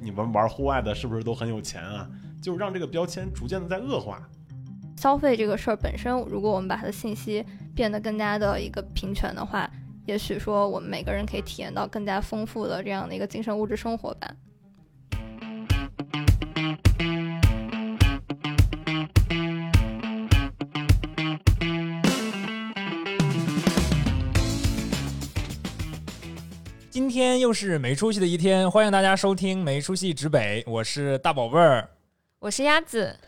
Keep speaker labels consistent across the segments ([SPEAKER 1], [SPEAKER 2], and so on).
[SPEAKER 1] 你们玩户外的是不是都很有钱啊？就让这个标签逐渐的在恶化。
[SPEAKER 2] 消费这个事儿本身，如果我们把它的信息变得更加的一个平权的话，也许说我们每个人可以体验到更加丰富的这样的一个精神物质生活吧。
[SPEAKER 3] 又是没出息的一天，欢迎大家收听没出息指北，我是大宝贝儿，
[SPEAKER 4] 我是鸭子，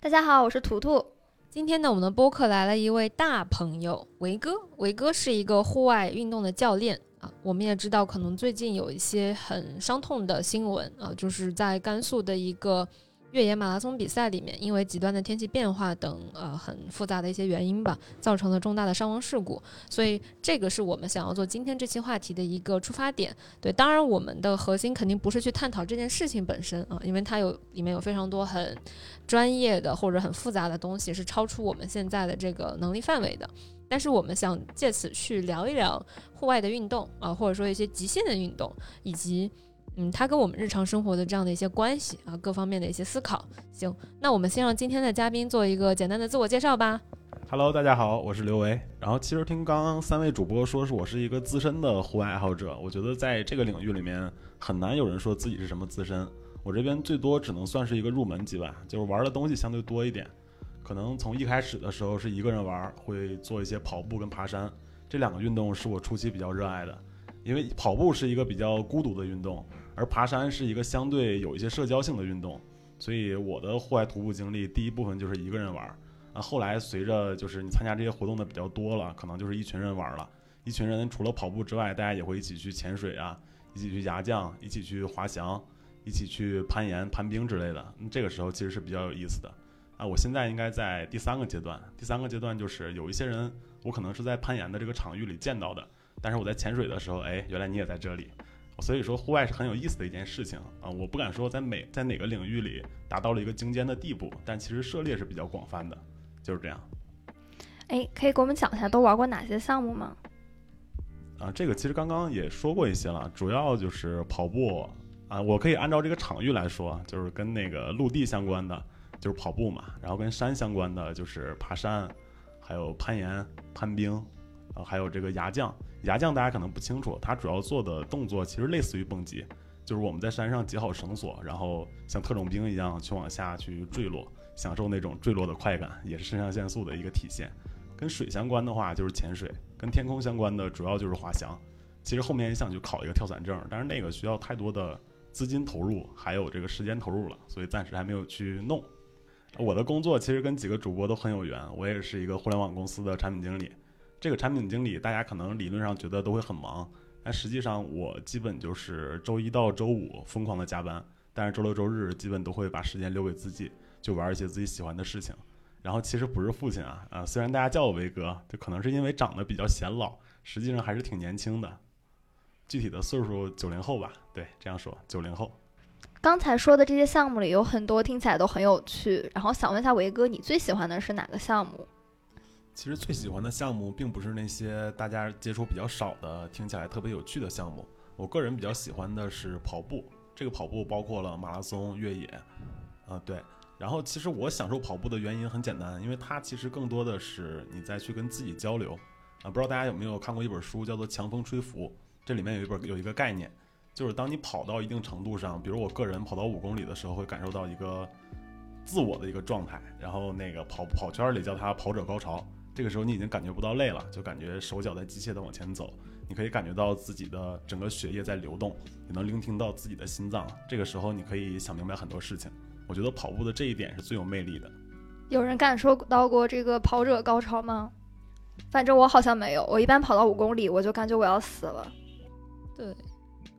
[SPEAKER 2] 大家好，我是图图。
[SPEAKER 4] 今天呢，我们的播客来了一位大朋友维哥，维哥是一个户外运动的教练啊。我们也知道，可能最近有一些很伤痛的新闻啊，就是在甘肃的一个。越野马拉松比赛里面，因为极端的天气变化等呃很复杂的一些原因吧，造成了重大的伤亡事故。所以这个是我们想要做今天这期话题的一个出发点。对，当然我们的核心肯定不是去探讨这件事情本身啊，因为它有里面有非常多很专业的或者很复杂的东西，是超出我们现在的这个能力范围的。但是我们想借此去聊一聊户外的运动啊，或者说一些极限的运动，以及。嗯，它跟我们日常生活的这样的一些关系啊，各方面的一些思考。行，那我们先让今天的嘉宾做一个简单的自我介绍吧。
[SPEAKER 1] Hello，大家好，我是刘维。然后其实听刚刚三位主播说是我是一个资深的户外爱好者，我觉得在这个领域里面很难有人说自己是什么资深。我这边最多只能算是一个入门级吧，就是玩的东西相对多一点。可能从一开始的时候是一个人玩，会做一些跑步跟爬山，这两个运动是我初期比较热爱的，因为跑步是一个比较孤独的运动。而爬山是一个相对有一些社交性的运动，所以我的户外徒步经历第一部分就是一个人玩儿啊。后来随着就是你参加这些活动的比较多了，可能就是一群人玩了。一群人除了跑步之外，大家也会一起去潜水啊，一起去崖降，一起去滑翔，一起去攀岩、攀冰之类的。这个时候其实是比较有意思的啊。我现在应该在第三个阶段，第三个阶段就是有一些人我可能是在攀岩的这个场域里见到的，但是我在潜水的时候，哎，原来你也在这里。所以说，户外是很有意思的一件事情啊！我不敢说在每在哪个领域里达到了一个精尖的地步，但其实涉猎是比较广泛的，就是这样。
[SPEAKER 2] 哎，可以给我们讲一下都玩过哪些项目吗？
[SPEAKER 1] 啊，这个其实刚刚也说过一些了，主要就是跑步啊。我可以按照这个场域来说，就是跟那个陆地相关的，就是跑步嘛；然后跟山相关的，就是爬山，还有攀岩、攀冰，啊，还有这个崖降。崖降大家可能不清楚，它主要做的动作其实类似于蹦极，就是我们在山上结好绳索，然后像特种兵一样去往下去坠落，享受那种坠落的快感，也是肾上腺素的一个体现。跟水相关的话就是潜水，跟天空相关的主要就是滑翔。其实后面也想去考一个跳伞证，但是那个需要太多的资金投入，还有这个时间投入了，所以暂时还没有去弄。我的工作其实跟几个主播都很有缘，我也是一个互联网公司的产品经理。这个产品经理，大家可能理论上觉得都会很忙，但实际上我基本就是周一到周五疯狂的加班，但是周六周日基本都会把时间留给自己，就玩一些自己喜欢的事情。然后其实不是父亲啊，啊，虽然大家叫我维哥，就可能是因为长得比较显老，实际上还是挺年轻的。具体的岁数九零后吧，对，这样说九零后。
[SPEAKER 2] 刚才说的这些项目里有很多听起来都很有趣，然后想问一下维哥，你最喜欢的是哪个项目？
[SPEAKER 1] 其实最喜欢的项目并不是那些大家接触比较少的、听起来特别有趣的项目。我个人比较喜欢的是跑步，这个跑步包括了马拉松、越野，啊对。然后其实我享受跑步的原因很简单，因为它其实更多的是你在去跟自己交流。啊，不知道大家有没有看过一本书，叫做《强风吹拂》，这里面有一本有一个概念，就是当你跑到一定程度上，比如我个人跑到五公里的时候，会感受到一个自我的一个状态，然后那个跑跑圈里叫它跑者高潮。这个时候你已经感觉不到累了，就感觉手脚在机械的往前走，你可以感觉到自己的整个血液在流动，也能聆听到自己的心脏。这个时候你可以想明白很多事情。我觉得跑步的这一点是最有魅力的。
[SPEAKER 2] 有人感受到过这个跑者高潮吗？反正我好像没有，我一般跑到五公里我就感觉我要死了。
[SPEAKER 4] 对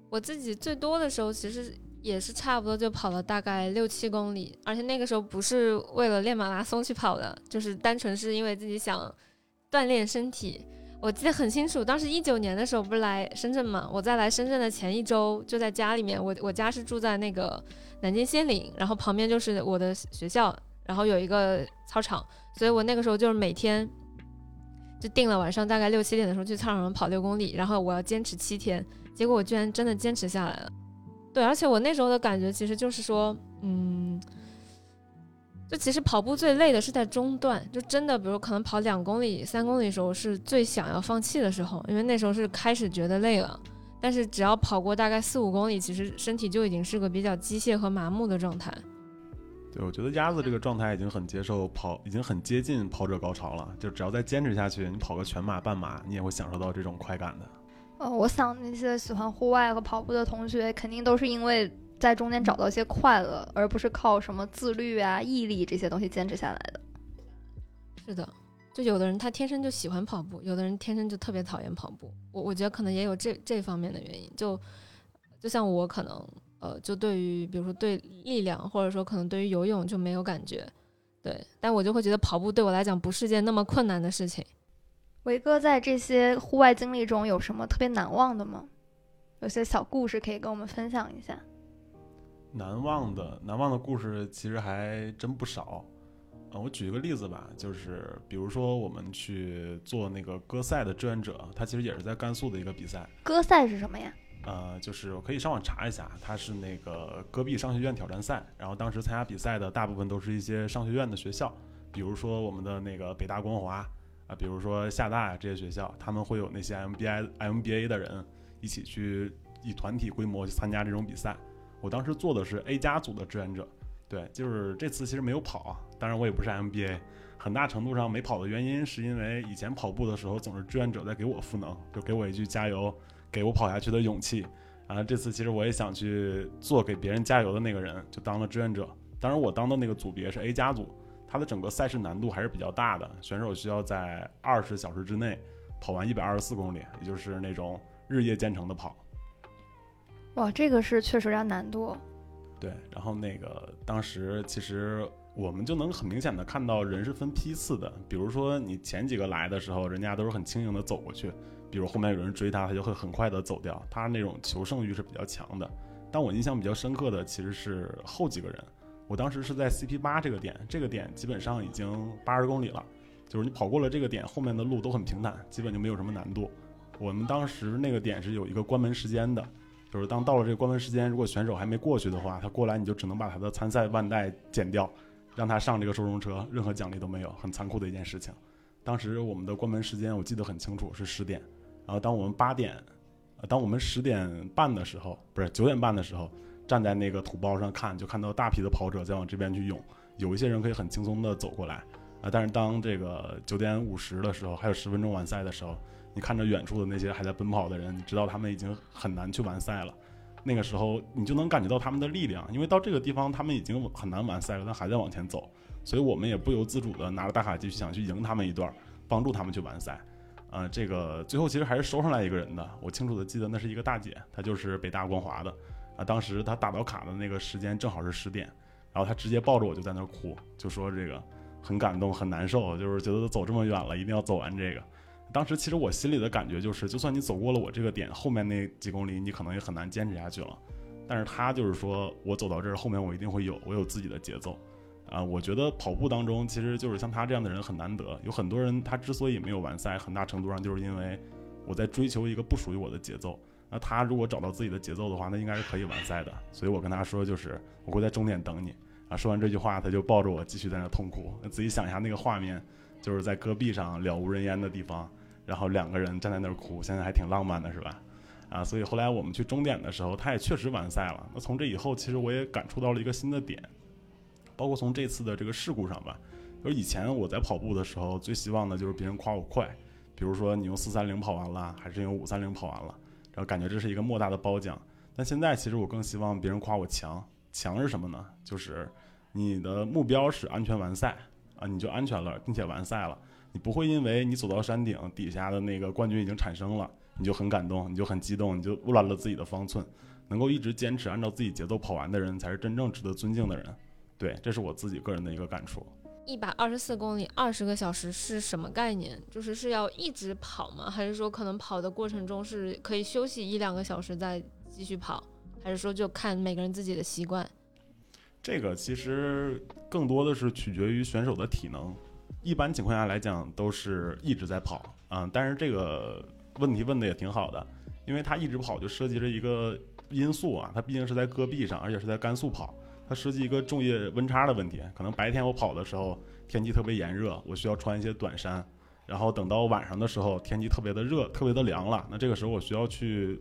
[SPEAKER 4] 我自己最多的时候其实。也是差不多就跑了大概六七公里，而且那个时候不是为了练马拉松去跑的，就是单纯是因为自己想锻炼身体。我记得很清楚，当时一九年的时候不是来深圳嘛，我在来深圳的前一周就在家里面，我我家是住在那个南京仙岭，然后旁边就是我的学校，然后有一个操场，所以我那个时候就是每天就定了晚上大概六七点的时候去操场上跑六公里，然后我要坚持七天，结果我居然真的坚持下来了。对，而且我那时候的感觉其实就是说，嗯，就其实跑步最累的是在中段，就真的，比如可能跑两公里、三公里的时候是最想要放弃的时候，因为那时候是开始觉得累了。但是只要跑过大概四五公里，其实身体就已经是个比较机械和麻木的状态。
[SPEAKER 1] 对，我觉得鸭子这个状态已经很接受跑，已经很接近跑者高潮了。就只要再坚持下去，你跑个全马、半马，你也会享受到这种快感的。
[SPEAKER 2] 呃，我想那些喜欢户外和跑步的同学，肯定都是因为在中间找到一些快乐，而不是靠什么自律啊、毅力这些东西坚持下来的。
[SPEAKER 4] 是的，就有的人他天生就喜欢跑步，有的人天生就特别讨厌跑步。我我觉得可能也有这这方面的原因。就就像我可能呃，就对于比如说对力量，或者说可能对于游泳就没有感觉，对，但我就会觉得跑步对我来讲不是件那么困难的事情。
[SPEAKER 2] 维哥在这些户外经历中有什么特别难忘的吗？有些小故事可以跟我们分享一下。
[SPEAKER 1] 难忘的难忘的故事其实还真不少。啊，我举一个例子吧，就是比如说我们去做那个歌赛的志愿者，他其实也是在甘肃的一个比赛。
[SPEAKER 2] 歌赛是什么呀？
[SPEAKER 1] 呃，就是我可以上网查一下，它是那个戈壁商学院挑战赛。然后当时参加比赛的大部分都是一些商学院的学校，比如说我们的那个北大光华。比如说厦大呀这些学校，他们会有那些 MBA、MBA 的人一起去以团体规模去参加这种比赛。我当时做的是 A 加组的志愿者，对，就是这次其实没有跑啊。当然我也不是 MBA，很大程度上没跑的原因是因为以前跑步的时候总是志愿者在给我赋能，就给我一句加油，给我跑下去的勇气。然后，这次其实我也想去做给别人加油的那个人，就当了志愿者。当然我当的那个组别是 A 加组。它的整个赛事难度还是比较大的，选手需要在二十小时之内跑完一百二十四公里，也就是那种日夜兼程的跑。
[SPEAKER 2] 哇，这个是确实有点难度。
[SPEAKER 1] 对，然后那个当时其实我们就能很明显的看到人是分批次的，比如说你前几个来的时候，人家都是很轻盈的走过去，比如后面有人追他，他就会很快的走掉，他那种求胜欲是比较强的。但我印象比较深刻的其实是后几个人。我当时是在 CP 八这个点，这个点基本上已经八十公里了，就是你跑过了这个点，后面的路都很平坦，基本就没有什么难度。我们当时那个点是有一个关门时间的，就是当到了这个关门时间，如果选手还没过去的话，他过来你就只能把他的参赛腕带剪掉，让他上这个收容车，任何奖励都没有，很残酷的一件事情。当时我们的关门时间我记得很清楚是十点，然后当我们八点，呃，当我们十点半的时候，不是九点半的时候。站在那个土包上看，就看到大批的跑者在往这边去涌，有一些人可以很轻松的走过来啊。但是当这个九点五十的时候，还有十分钟完赛的时候，你看着远处的那些还在奔跑的人，你知道他们已经很难去完赛了。那个时候你就能感觉到他们的力量，因为到这个地方他们已经很难完赛了，但还在往前走，所以我们也不由自主的拿着大卡继续想去赢他们一段，帮助他们去完赛。啊，这个最后其实还是收上来一个人的，我清楚的记得那是一个大姐，她就是北大光华的。啊，当时他打到卡的那个时间正好是十点，然后他直接抱着我就在那儿哭，就说这个很感动很难受，就是觉得都走这么远了，一定要走完这个。当时其实我心里的感觉就是，就算你走过了我这个点，后面那几公里你可能也很难坚持下去了。但是他就是说我走到这儿，后面我一定会有，我有自己的节奏。啊，我觉得跑步当中其实就是像他这样的人很难得，有很多人他之所以没有完赛，很大程度上就是因为我在追求一个不属于我的节奏。那他如果找到自己的节奏的话，那应该是可以完赛的。所以我跟他说，就是我会在终点等你。啊，说完这句话，他就抱着我继续在那痛哭。那仔细想一下那个画面，就是在戈壁上了无人烟的地方，然后两个人站在那儿哭，现在还挺浪漫的，是吧？啊，所以后来我们去终点的时候，他也确实完赛了。那从这以后，其实我也感触到了一个新的点，包括从这次的这个事故上吧。就是以前我在跑步的时候，最希望的就是别人夸我快，比如说你用四三零跑完了，还是用五三零跑完了。然后感觉这是一个莫大的褒奖，但现在其实我更希望别人夸我强。强是什么呢？就是你的目标是安全完赛啊，你就安全了，并且完赛了。你不会因为你走到山顶底下的那个冠军已经产生了，你就很感动，你就很激动，你就乱了自己的方寸。能够一直坚持按照自己节奏跑完的人，才是真正值得尊敬的人。对，这是我自己个人的一个感触。
[SPEAKER 4] 一百二十四公里，二十个小时是什么概念？就是是要一直跑吗？还是说可能跑的过程中是可以休息一两个小时再继续跑？还是说就看每个人自己的习惯？
[SPEAKER 1] 这个其实更多的是取决于选手的体能。一般情况下来讲，都是一直在跑啊。但是这个问题问的也挺好的，因为他一直跑就涉及着一个因素啊，他毕竟是在戈壁上，而且是在甘肃跑，它涉及一个昼夜温差的问题。可能白天我跑的时候天气特别炎热，我需要穿一些短衫，然后等到晚上的时候天气特别的热，特别的凉了，那这个时候我需要去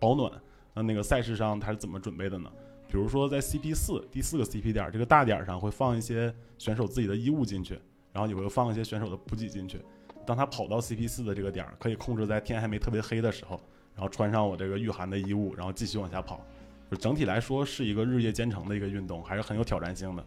[SPEAKER 1] 保暖。那那个赛事上它是怎么准备的呢？比如说在 CP 四第四个 CP 点这个大点上会放一些选手自己的衣物进去，然后也会放一些选手的补给进去。当他跑到 CP 四的这个点儿，可以控制在天还没特别黑的时候，然后穿上我这个御寒的衣物，然后继续往下跑。整体来说是一个日夜兼程的一个运动，还是很有挑战性的。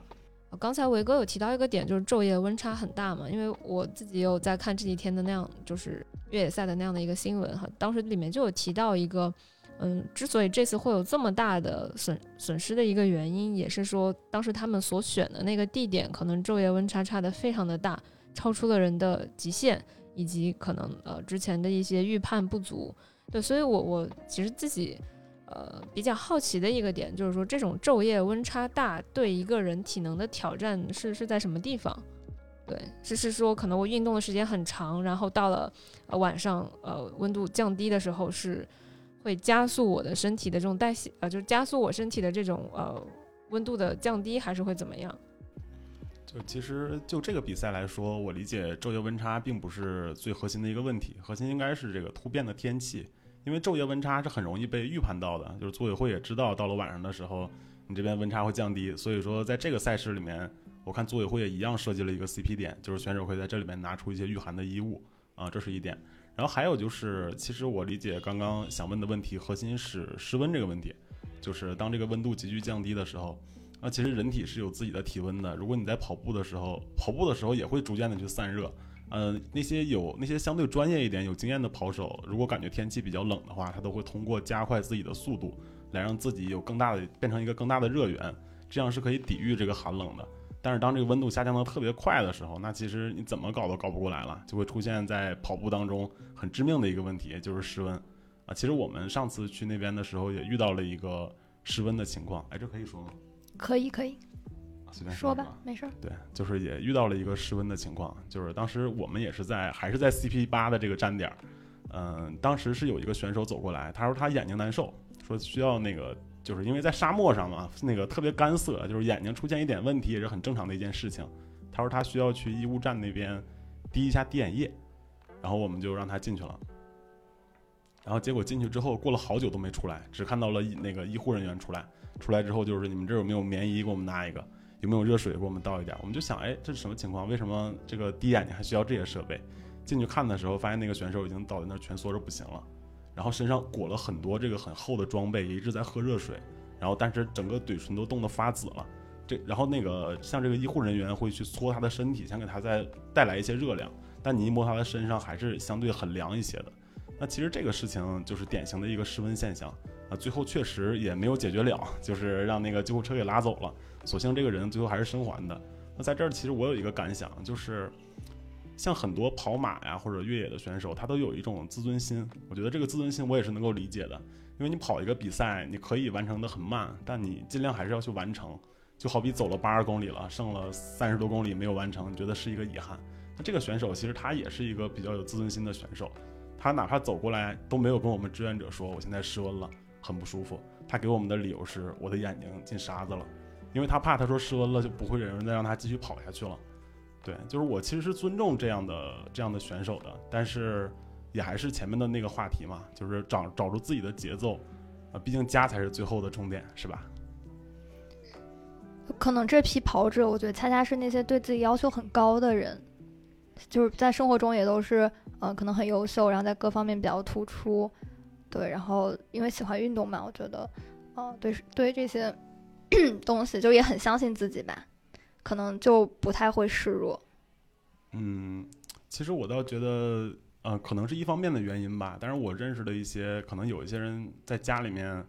[SPEAKER 4] 刚才维哥有提到一个点，就是昼夜温差很大嘛，因为我自己有在看这几天的那样，就是越野赛的那样的一个新闻哈，当时里面就有提到一个。嗯，之所以这次会有这么大的损损失的一个原因，也是说当时他们所选的那个地点，可能昼夜温差差的非常的大，超出了人的极限，以及可能呃之前的一些预判不足。对，所以我我其实自己呃比较好奇的一个点，就是说这种昼夜温差大对一个人体能的挑战是是在什么地方？对，是是说可能我运动的时间很长，然后到了呃晚上呃温度降低的时候是。会加速我的身体的这种代谢，呃，就是加速我身体的这种呃温度的降低，还是会怎么样？
[SPEAKER 1] 就其实就这个比赛来说，我理解昼夜温差并不是最核心的一个问题，核心应该是这个突变的天气，因为昼夜温差是很容易被预判到的，就是组委会也知道到了晚上的时候，你这边温差会降低，所以说在这个赛事里面，我看组委会也一样设计了一个 CP 点，就是选手会在这里面拿出一些御寒的衣物啊，这是一点。然后还有就是，其实我理解刚刚想问的问题，核心是室温这个问题，就是当这个温度急剧降低的时候，啊，其实人体是有自己的体温的。如果你在跑步的时候，跑步的时候也会逐渐的去散热。呃，那些有那些相对专业一点、有经验的跑手，如果感觉天气比较冷的话，他都会通过加快自己的速度，来让自己有更大的变成一个更大的热源，这样是可以抵御这个寒冷的。但是当这个温度下降的特别快的时候，那其实你怎么搞都搞不过来了，就会出现在跑步当中很致命的一个问题，就是失温啊。其实我们上次去那边的时候也遇到了一个失温的情况，哎，这可以说吗？
[SPEAKER 2] 可以可以，
[SPEAKER 1] 随便
[SPEAKER 2] 说
[SPEAKER 1] 吧，
[SPEAKER 2] 没事儿。
[SPEAKER 1] 对，就是也遇到了一个失温的情况，就是当时我们也是在还是在 CP 八的这个站点，嗯，当时是有一个选手走过来，他说他眼睛难受，说需要那个。就是因为在沙漠上嘛，那个特别干涩，就是眼睛出现一点问题也是很正常的一件事情。他说他需要去医务站那边滴一下滴眼液，然后我们就让他进去了。然后结果进去之后，过了好久都没出来，只看到了那个医护人员出来。出来之后就是你们这有没有棉衣给我们拿一个？有没有热水给我们倒一点？我们就想，哎，这是什么情况？为什么这个滴眼睛还需要这些设备？进去看的时候，发现那个选手已经倒在那儿蜷缩着不行了。然后身上裹了很多这个很厚的装备，也一直在喝热水，然后但是整个嘴唇都冻得发紫了。这然后那个像这个医护人员会去搓他的身体，想给他再带来一些热量，但你一摸他的身上还是相对很凉一些的。那其实这个事情就是典型的一个失温现象啊，最后确实也没有解决了，就是让那个救护车给拉走了。所幸这个人最后还是生还的。那在这儿其实我有一个感想就是。像很多跑马呀或者越野的选手，他都有一种自尊心。我觉得这个自尊心我也是能够理解的，因为你跑一个比赛，你可以完成的很慢，但你尽量还是要去完成。就好比走了八十公里了，剩了三十多公里没有完成，你觉得是一个遗憾。那这个选手其实他也是一个比较有自尊心的选手，他哪怕走过来都没有跟我们志愿者说我现在失温了，很不舒服。他给我们的理由是我的眼睛进沙子了，因为他怕他说失温了就不会有人再让他继续跑下去了。对，就是我其实是尊重这样的这样的选手的，但是也还是前面的那个话题嘛，就是找找出自己的节奏，啊，毕竟家才是最后的终点，是吧？
[SPEAKER 2] 可能这批跑者，我觉得恰恰是那些对自己要求很高的人，就是在生活中也都是，呃，可能很优秀，然后在各方面比较突出，对，然后因为喜欢运动嘛，我觉得，嗯，对，对于这些 东西就也很相信自己吧。可能就不太会示弱。
[SPEAKER 1] 嗯，其实我倒觉得，呃，可能是一方面的原因吧。但是我认识的一些，可能有一些人在家里面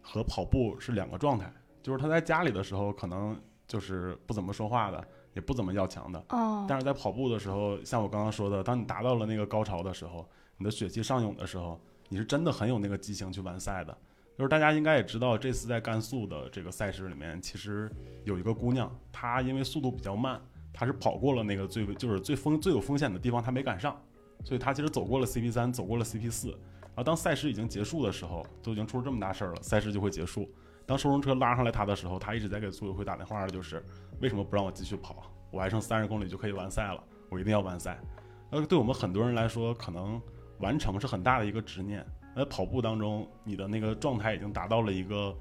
[SPEAKER 1] 和跑步是两个状态。就是他在家里的时候，可能就是不怎么说话的，也不怎么要强的。
[SPEAKER 2] 哦。
[SPEAKER 1] 但是在跑步的时候，像我刚刚说的，当你达到了那个高潮的时候，你的血气上涌的时候，你是真的很有那个激情去完赛的。就是大家应该也知道，这次在甘肃的这个赛事里面，其实有一个姑娘，她因为速度比较慢，她是跑过了那个最就是最风最有风险的地方，她没赶上，所以她其实走过了 CP 三，走过了 CP 四，然后当赛事已经结束的时候，都已经出了这么大事儿了，赛事就会结束。当收容车拉上来她的时候，她一直在给组委会打电话的就是为什么不让我继续跑？我还剩三十公里就可以完赛了，我一定要完赛。呃，对我们很多人来说，可能完成是很大的一个执念。在跑步当中，你的那个状态已经达到了一个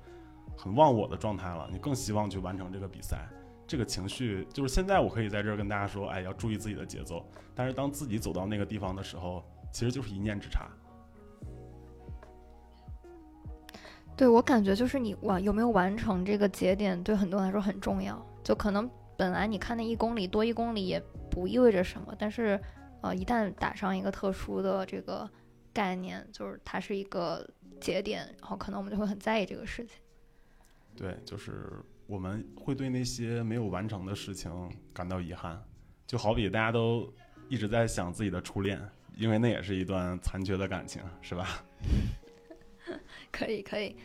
[SPEAKER 1] 很忘我的状态了，你更希望去完成这个比赛。这个情绪就是现在我可以在这儿跟大家说，哎，要注意自己的节奏。但是当自己走到那个地方的时候，其实就是一念之差。
[SPEAKER 2] 对我感觉就是你完有没有完成这个节点，对很多人来说很重要。就可能本来你看那一公里多一公里也不意味着什么，但是呃，一旦打上一个特殊的这个概念，就是它是一个节点，然后可能我们就会很在意这个事情。
[SPEAKER 1] 对，就是我们会对那些没有完成的事情感到遗憾，就好比大家都一直在想自己的初恋，因为那也是一段残缺的感情，是吧？
[SPEAKER 2] 可以，可以。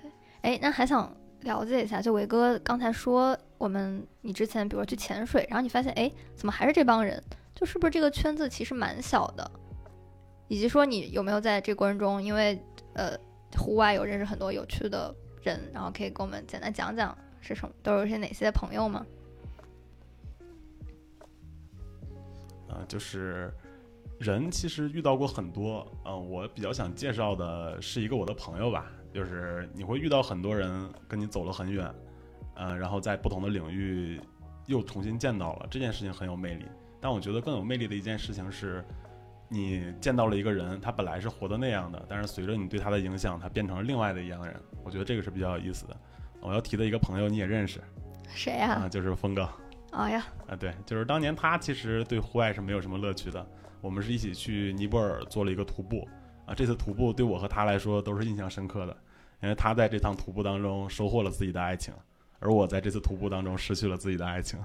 [SPEAKER 2] 对，哎，那还想了解一下，就伟哥刚才说，我们你之前比如说去潜水，然后你发现，哎，怎么还是这帮人？就是不是这个圈子其实蛮小的？以及说你有没有在这过程中，因为呃，户外有认识很多有趣的人，然后可以跟我们简单讲讲是什么，都有些哪些朋友吗？
[SPEAKER 1] 啊、就是人其实遇到过很多，嗯、我比较想介绍的是一个我的朋友吧，就是你会遇到很多人跟你走了很远，呃，然后在不同的领域又重新见到了，这件事情很有魅力。但我觉得更有魅力的一件事情是，你见到了一个人，他本来是活的那样的，但是随着你对他的影响，他变成了另外的一样人。我觉得这个是比较有意思的。我要提的一个朋友你也认识
[SPEAKER 2] 谁呀、
[SPEAKER 1] 啊，就是峰哥。
[SPEAKER 2] 哎呀，
[SPEAKER 1] 啊，对，就是当年他其实对户外是没有什么乐趣的。我们是一起去尼泊尔做了一个徒步啊，这次徒步对我和他来说都是印象深刻的，因为他在这趟徒步当中收获了自己的爱情，而我在这次徒步当中失去了自己的爱情，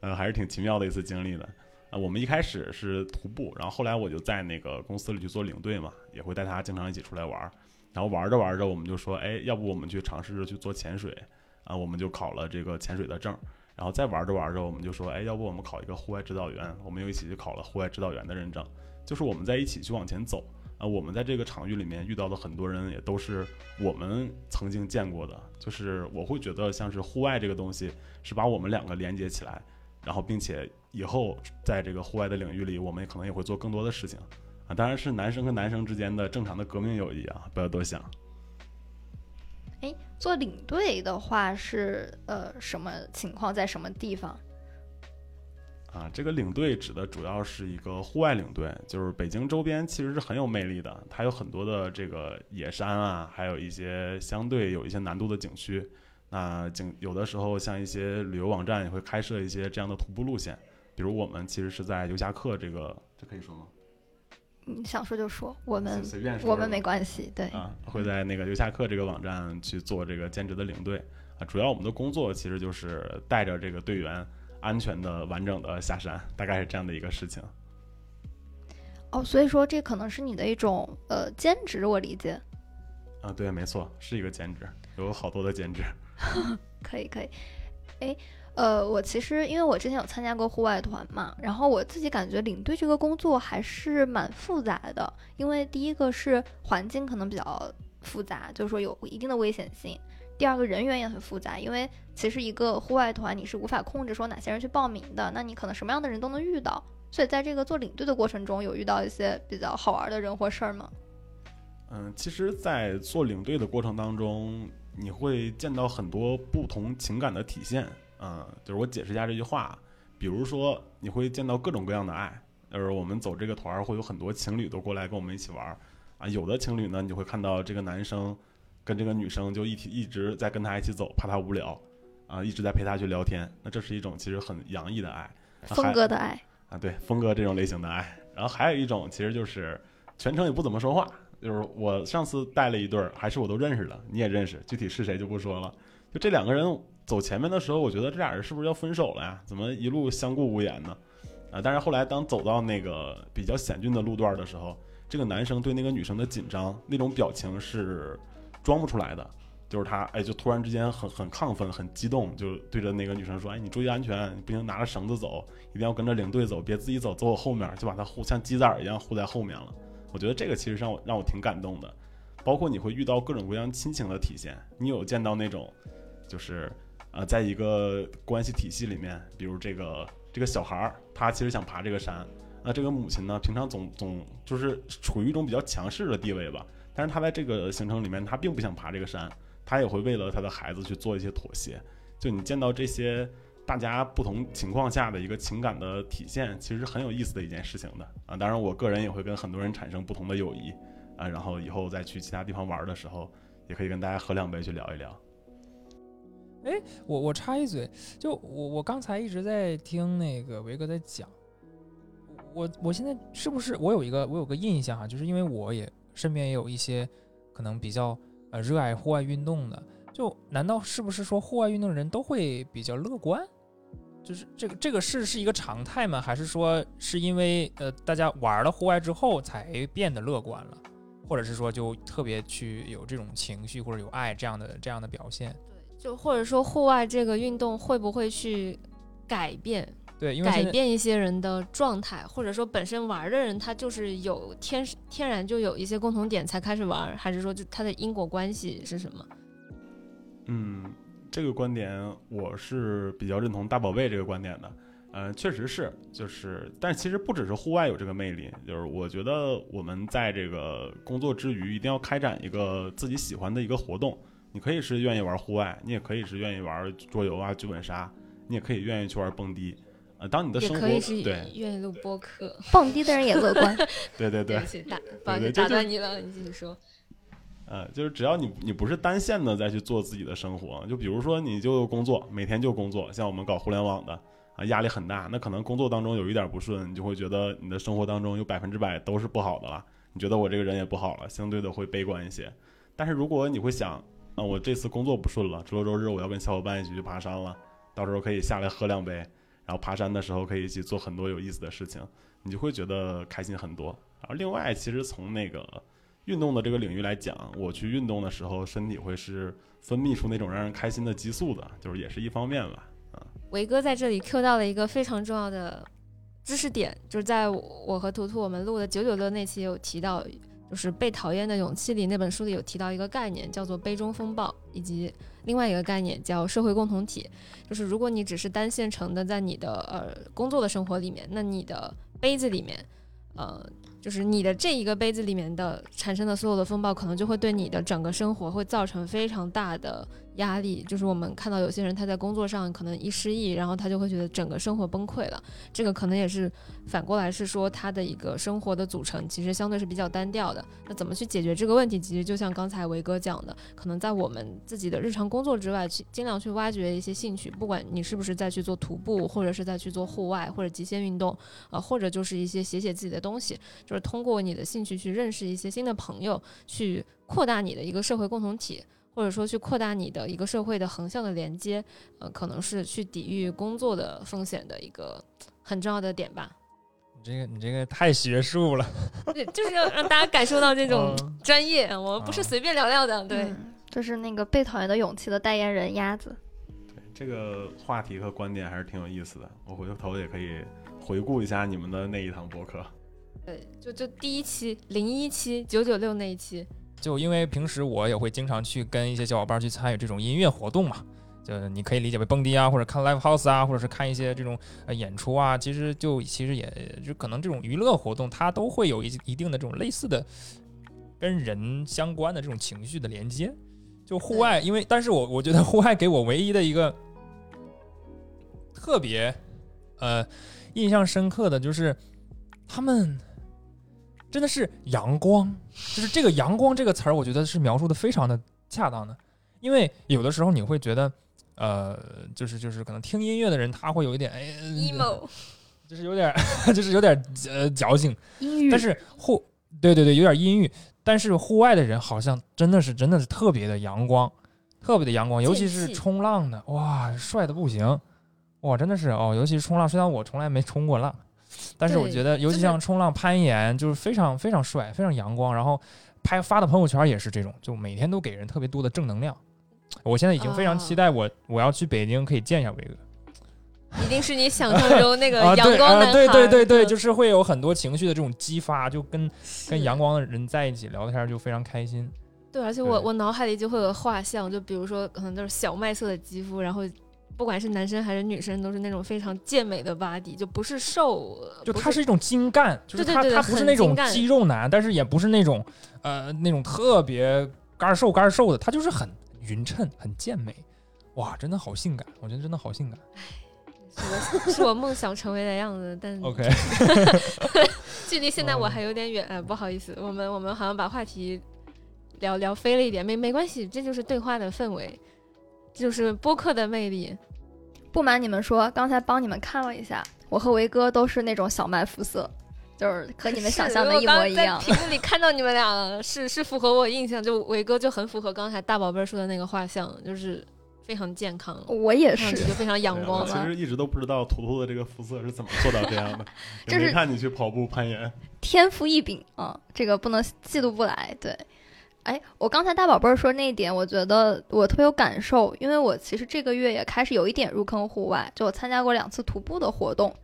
[SPEAKER 1] 呃，还是挺奇妙的一次经历的。啊，我们一开始是徒步，然后后来我就在那个公司里去做领队嘛，也会带他经常一起出来玩儿。然后玩着玩着，我们就说，哎，要不我们去尝试着去做潜水啊？我们就考了这个潜水的证。然后再玩着玩着，我们就说，哎，要不我们考一个户外指导员？我们又一起去考了户外指导员的认证。就是我们在一起去往前走啊。我们在这个场域里面遇到的很多人，也都是我们曾经见过的。就是我会觉得，像是户外这个东西，是把我们两个连接起来，然后并且以后在这个户外的领域里，我们可能也会做更多的事情啊。当然是男生和男生之间的正常的革命友谊啊，不要多想。
[SPEAKER 2] 哎，做领队的话是呃什么情况，在什么地方？
[SPEAKER 1] 啊，这个领队指的主要是一个户外领队，就是北京周边其实是很有魅力的，它有很多的这个野山啊，还有一些相对有一些难度的景区。那景有的时候像一些旅游网站也会开设一些这样的徒步路线，比如我们其实是在游侠客这个，这可以说吗？
[SPEAKER 2] 你想说就说，我们
[SPEAKER 1] 随随便说
[SPEAKER 2] 我们没关系，对，
[SPEAKER 1] 啊，会在那个游侠客这个网站去做这个兼职的领队啊。主要我们的工作其实就是带着这个队员安全的、完整的下山，大概是这样的一个事情。
[SPEAKER 2] 哦，所以说这可能是你的一种呃兼职，我理解。
[SPEAKER 1] 啊，对，没错，是一个兼职，有好多的兼职。
[SPEAKER 2] 可 以可以，哎，呃，我其实因为我之前有参加过户外团嘛，然后我自己感觉领队这个工作还是蛮复杂的，因为第一个是环境可能比较复杂，就是说有一定的危险性；第二个人员也很复杂，因为其实一个户外团你是无法控制说哪些人去报名的，那你可能什么样的人都能遇到，所以在这个做领队的过程中，有遇到一些比较好玩的人或事儿吗？
[SPEAKER 1] 嗯，其实，在做领队的过程当中，你会见到很多不同情感的体现。嗯，就是我解释一下这句话，比如说你会见到各种各样的爱，就是我们走这个团儿会有很多情侣都过来跟我们一起玩儿啊。有的情侣呢，你就会看到这个男生跟这个女生就一起一直在跟他一起走，怕他无聊啊，一直在陪他去聊天。那这是一种其实很洋溢的爱。啊
[SPEAKER 2] 峰哥的爱，
[SPEAKER 1] 啊，对，峰哥这种类型的爱。然后还有一种其实就是全程也不怎么说话，就是我上次带了一对儿，还是我都认识的，你也认识，具体是谁就不说了。就这两个人走前面的时候，我觉得这俩人是不是要分手了呀？怎么一路相顾无言呢？啊，但是后来当走到那个比较险峻的路段的时候，这个男生对那个女生的紧张那种表情是装不出来的。就是他，哎，就突然之间很很亢奋，很激动，就对着那个女生说：“哎，你注意安全，不行拿着绳子走，一定要跟着领队走，别自己走，走我后面，就把他护像鸡仔儿一样护在后面了。我觉得这个其实让我让我挺感动的。包括你会遇到各种各样亲情的体现，你有见到那种，就是呃，在一个关系体系里面，比如这个这个小孩儿，他其实想爬这个山，那这个母亲呢，平常总总就是处于一种比较强势的地位吧，但是他在这个行程里面，他并不想爬这个山，他也会为了他的孩子去做一些妥协。就你见到这些大家不同情况下的一个情感的体现，其实很有意思的一件事情的啊。当然，我个人也会跟很多人产生不同的友谊。啊，然后以后再去其他地方玩的时候，也可以跟大家喝两杯去聊一聊。
[SPEAKER 3] 哎，我我插一嘴，就我我刚才一直在听那个维哥在讲，我我现在是不是我有一个我有个印象哈，就是因为我也身边也有一些可能比较呃热爱户外运动的，就难道是不是说户外运动的人都会比较乐观？就是这个这个是是一个常态吗？还是说是因为呃大家玩了户外之后才变得乐观了？或者是说，就特别去有这种情绪或者有爱这样的这样的表现，
[SPEAKER 4] 对，就或者说户外这个运动会不会去改变，
[SPEAKER 3] 对，因
[SPEAKER 4] 为改变一些人的状态，或者说本身玩的人他就是有天天然就有一些共同点才开始玩，还是说就他的因果关系是什么？
[SPEAKER 1] 嗯，这个观点我是比较认同大宝贝这个观点的。嗯，确实是，就是，但其实不只是户外有这个魅力，就是我觉得我们在这个工作之余，一定要开展一个自己喜欢的一个活动。你可以是愿意玩户外，你也可以是愿意玩桌游啊、剧本杀，你也可以愿意去玩蹦迪。呃，当你的生活对
[SPEAKER 4] 愿意录播客，
[SPEAKER 2] 蹦迪的人也乐观。
[SPEAKER 1] 对对对，
[SPEAKER 4] 打抱歉打断你了，你继续说。
[SPEAKER 1] 呃，就是只要你你不是单线的再去做自己的生活，就比如说你就工作，每天就工作，像我们搞互联网的。啊，压力很大，那可能工作当中有一点不顺，你就会觉得你的生活当中有百分之百都是不好的了。你觉得我这个人也不好了，相对的会悲观一些。但是如果你会想，啊，我这次工作不顺了，周六周日我要跟小伙伴一起去爬山了，到时候可以下来喝两杯，然后爬山的时候可以一起做很多有意思的事情，你就会觉得开心很多。然后另外，其实从那个运动的这个领域来讲，我去运动的时候，身体会是分泌出那种让人开心的激素的，就是也是一方面吧。
[SPEAKER 4] 维哥在这里 Q 到了一个非常重要的知识点，就是在我和图图我们录的九九六那期有提到，就是《被讨厌的勇气》里那本书里有提到一个概念，叫做杯中风暴，以及另外一个概念叫社会共同体。就是如果你只是单线程的在你的呃工作的生活里面，那你的杯子里面，呃。就是你的这一个杯子里面的产生的所有的风暴，可能就会对你的整个生活会造成非常大的压力。就是我们看到有些人他在工作上可能一失意，然后他就会觉得整个生活崩溃了。这个可能也是反过来是说他的一个生活的组成其实相对是比较单调的。那怎么去解决这个问题？其实就像刚才维哥讲的，可能在我们自己的日常工作之外，去尽量去挖掘一些兴趣，不管你是不是在去做徒步，或者是在去做户外或者极限运动，啊，或者就是一些写写自己的东西。就是通过你的兴趣去认识一些新的朋友，去扩大你的一个社会共同体，或者说去扩大你的一个社会的横向的连接，呃，可能是去抵御工作的风险的一个很重要的点吧。
[SPEAKER 3] 你这个你这个太学术了，
[SPEAKER 4] 对，就是要让大家感受到这种专业，我们不是随便聊聊的。对，
[SPEAKER 2] 就是那个被讨厌的勇气的代言人鸭子。
[SPEAKER 1] 对，这个话题和观点还是挺有意思的，我回头也可以回顾一下你们的那一堂博客。
[SPEAKER 4] 对，就就第一期零一期九九六那一期，
[SPEAKER 3] 就因为平时我也会经常去跟一些小伙伴去参与这种音乐活动嘛，就你可以理解为蹦迪啊，或者看 live house 啊，或者是看一些这种呃演出啊，其实就其实也就可能这种娱乐活动，它都会有一一定的这种类似的跟人相关的这种情绪的连接。就户外，因为但是我我觉得户外给我唯一的一个特别呃印象深刻的就是他们。真的是阳光，就是这个“阳光”这个词儿，我觉得是描述的非常的恰当的。因为有的时候你会觉得，呃，就是就是可能听音乐的人他会有一点哎
[SPEAKER 4] ，emo，
[SPEAKER 3] 就是有点就是有点呃矫情，
[SPEAKER 2] 阴郁。
[SPEAKER 3] 但是户对对对，有点阴郁。但是户外的人好像真的是真的是特别的阳光，特别的阳光，尤其是冲浪的，哇，帅的不行，哇，真的是哦，尤其是冲浪，虽然我从来没冲过浪。但是我觉得，尤其像冲浪、攀岩，就是非常非常帅，非常阳光。然后拍发的朋友圈也是这种，就每天都给人特别多的正能量。我现在已经非常期待我我要去北京可以见一下伟哥。
[SPEAKER 4] 一定是你想象中那个阳光男孩。
[SPEAKER 3] 对对对对，
[SPEAKER 4] 对
[SPEAKER 3] 就是会有很多情绪的这种激发，就跟跟阳光的人在一起聊天就非常开心。
[SPEAKER 4] 对，而且我我脑海里就会有画像，就比如说可能就是小麦色的肌肤，然后不管是男生还是女生，都是那种非常健美的 body，就不是瘦，
[SPEAKER 3] 就他是一种精干，就是他他不是那种肌肉男，但是也不是那种呃那种特别干瘦干瘦的，他就是很匀称、很健美。哇，真的好性感，我觉得真的好性感。
[SPEAKER 4] 是我是我梦想成为的样子，但
[SPEAKER 3] OK，
[SPEAKER 4] 距离现在我
[SPEAKER 3] 哦
[SPEAKER 4] 还有点远，哎，不好意思，我们我们好像把话题聊聊飞了一点，没没关系，这就是对话的氛围，这就是播客的魅力。
[SPEAKER 2] 不瞒你们说，刚才帮你们看了一下，我和维哥都是那种小麦肤色，就是和你们想象的一模一样。
[SPEAKER 4] 在屏幕里看到你们俩是是符合我印象，就维哥就很符合刚才大宝贝儿说的那个画像，就是非常健康，
[SPEAKER 2] 我也是
[SPEAKER 4] 就非常阳光
[SPEAKER 1] 我其实一直都不知道图图的这个肤色是怎么做到这样的，
[SPEAKER 2] 就是
[SPEAKER 1] 看你去跑步攀岩。
[SPEAKER 2] 天赋异禀啊，这个不能嫉妒不来。对，哎，我刚才大宝贝儿说那一点，我觉得我特别有感受，因为我其实这个月也开始有一点入坑户外，就我参加过两次徒步的活动，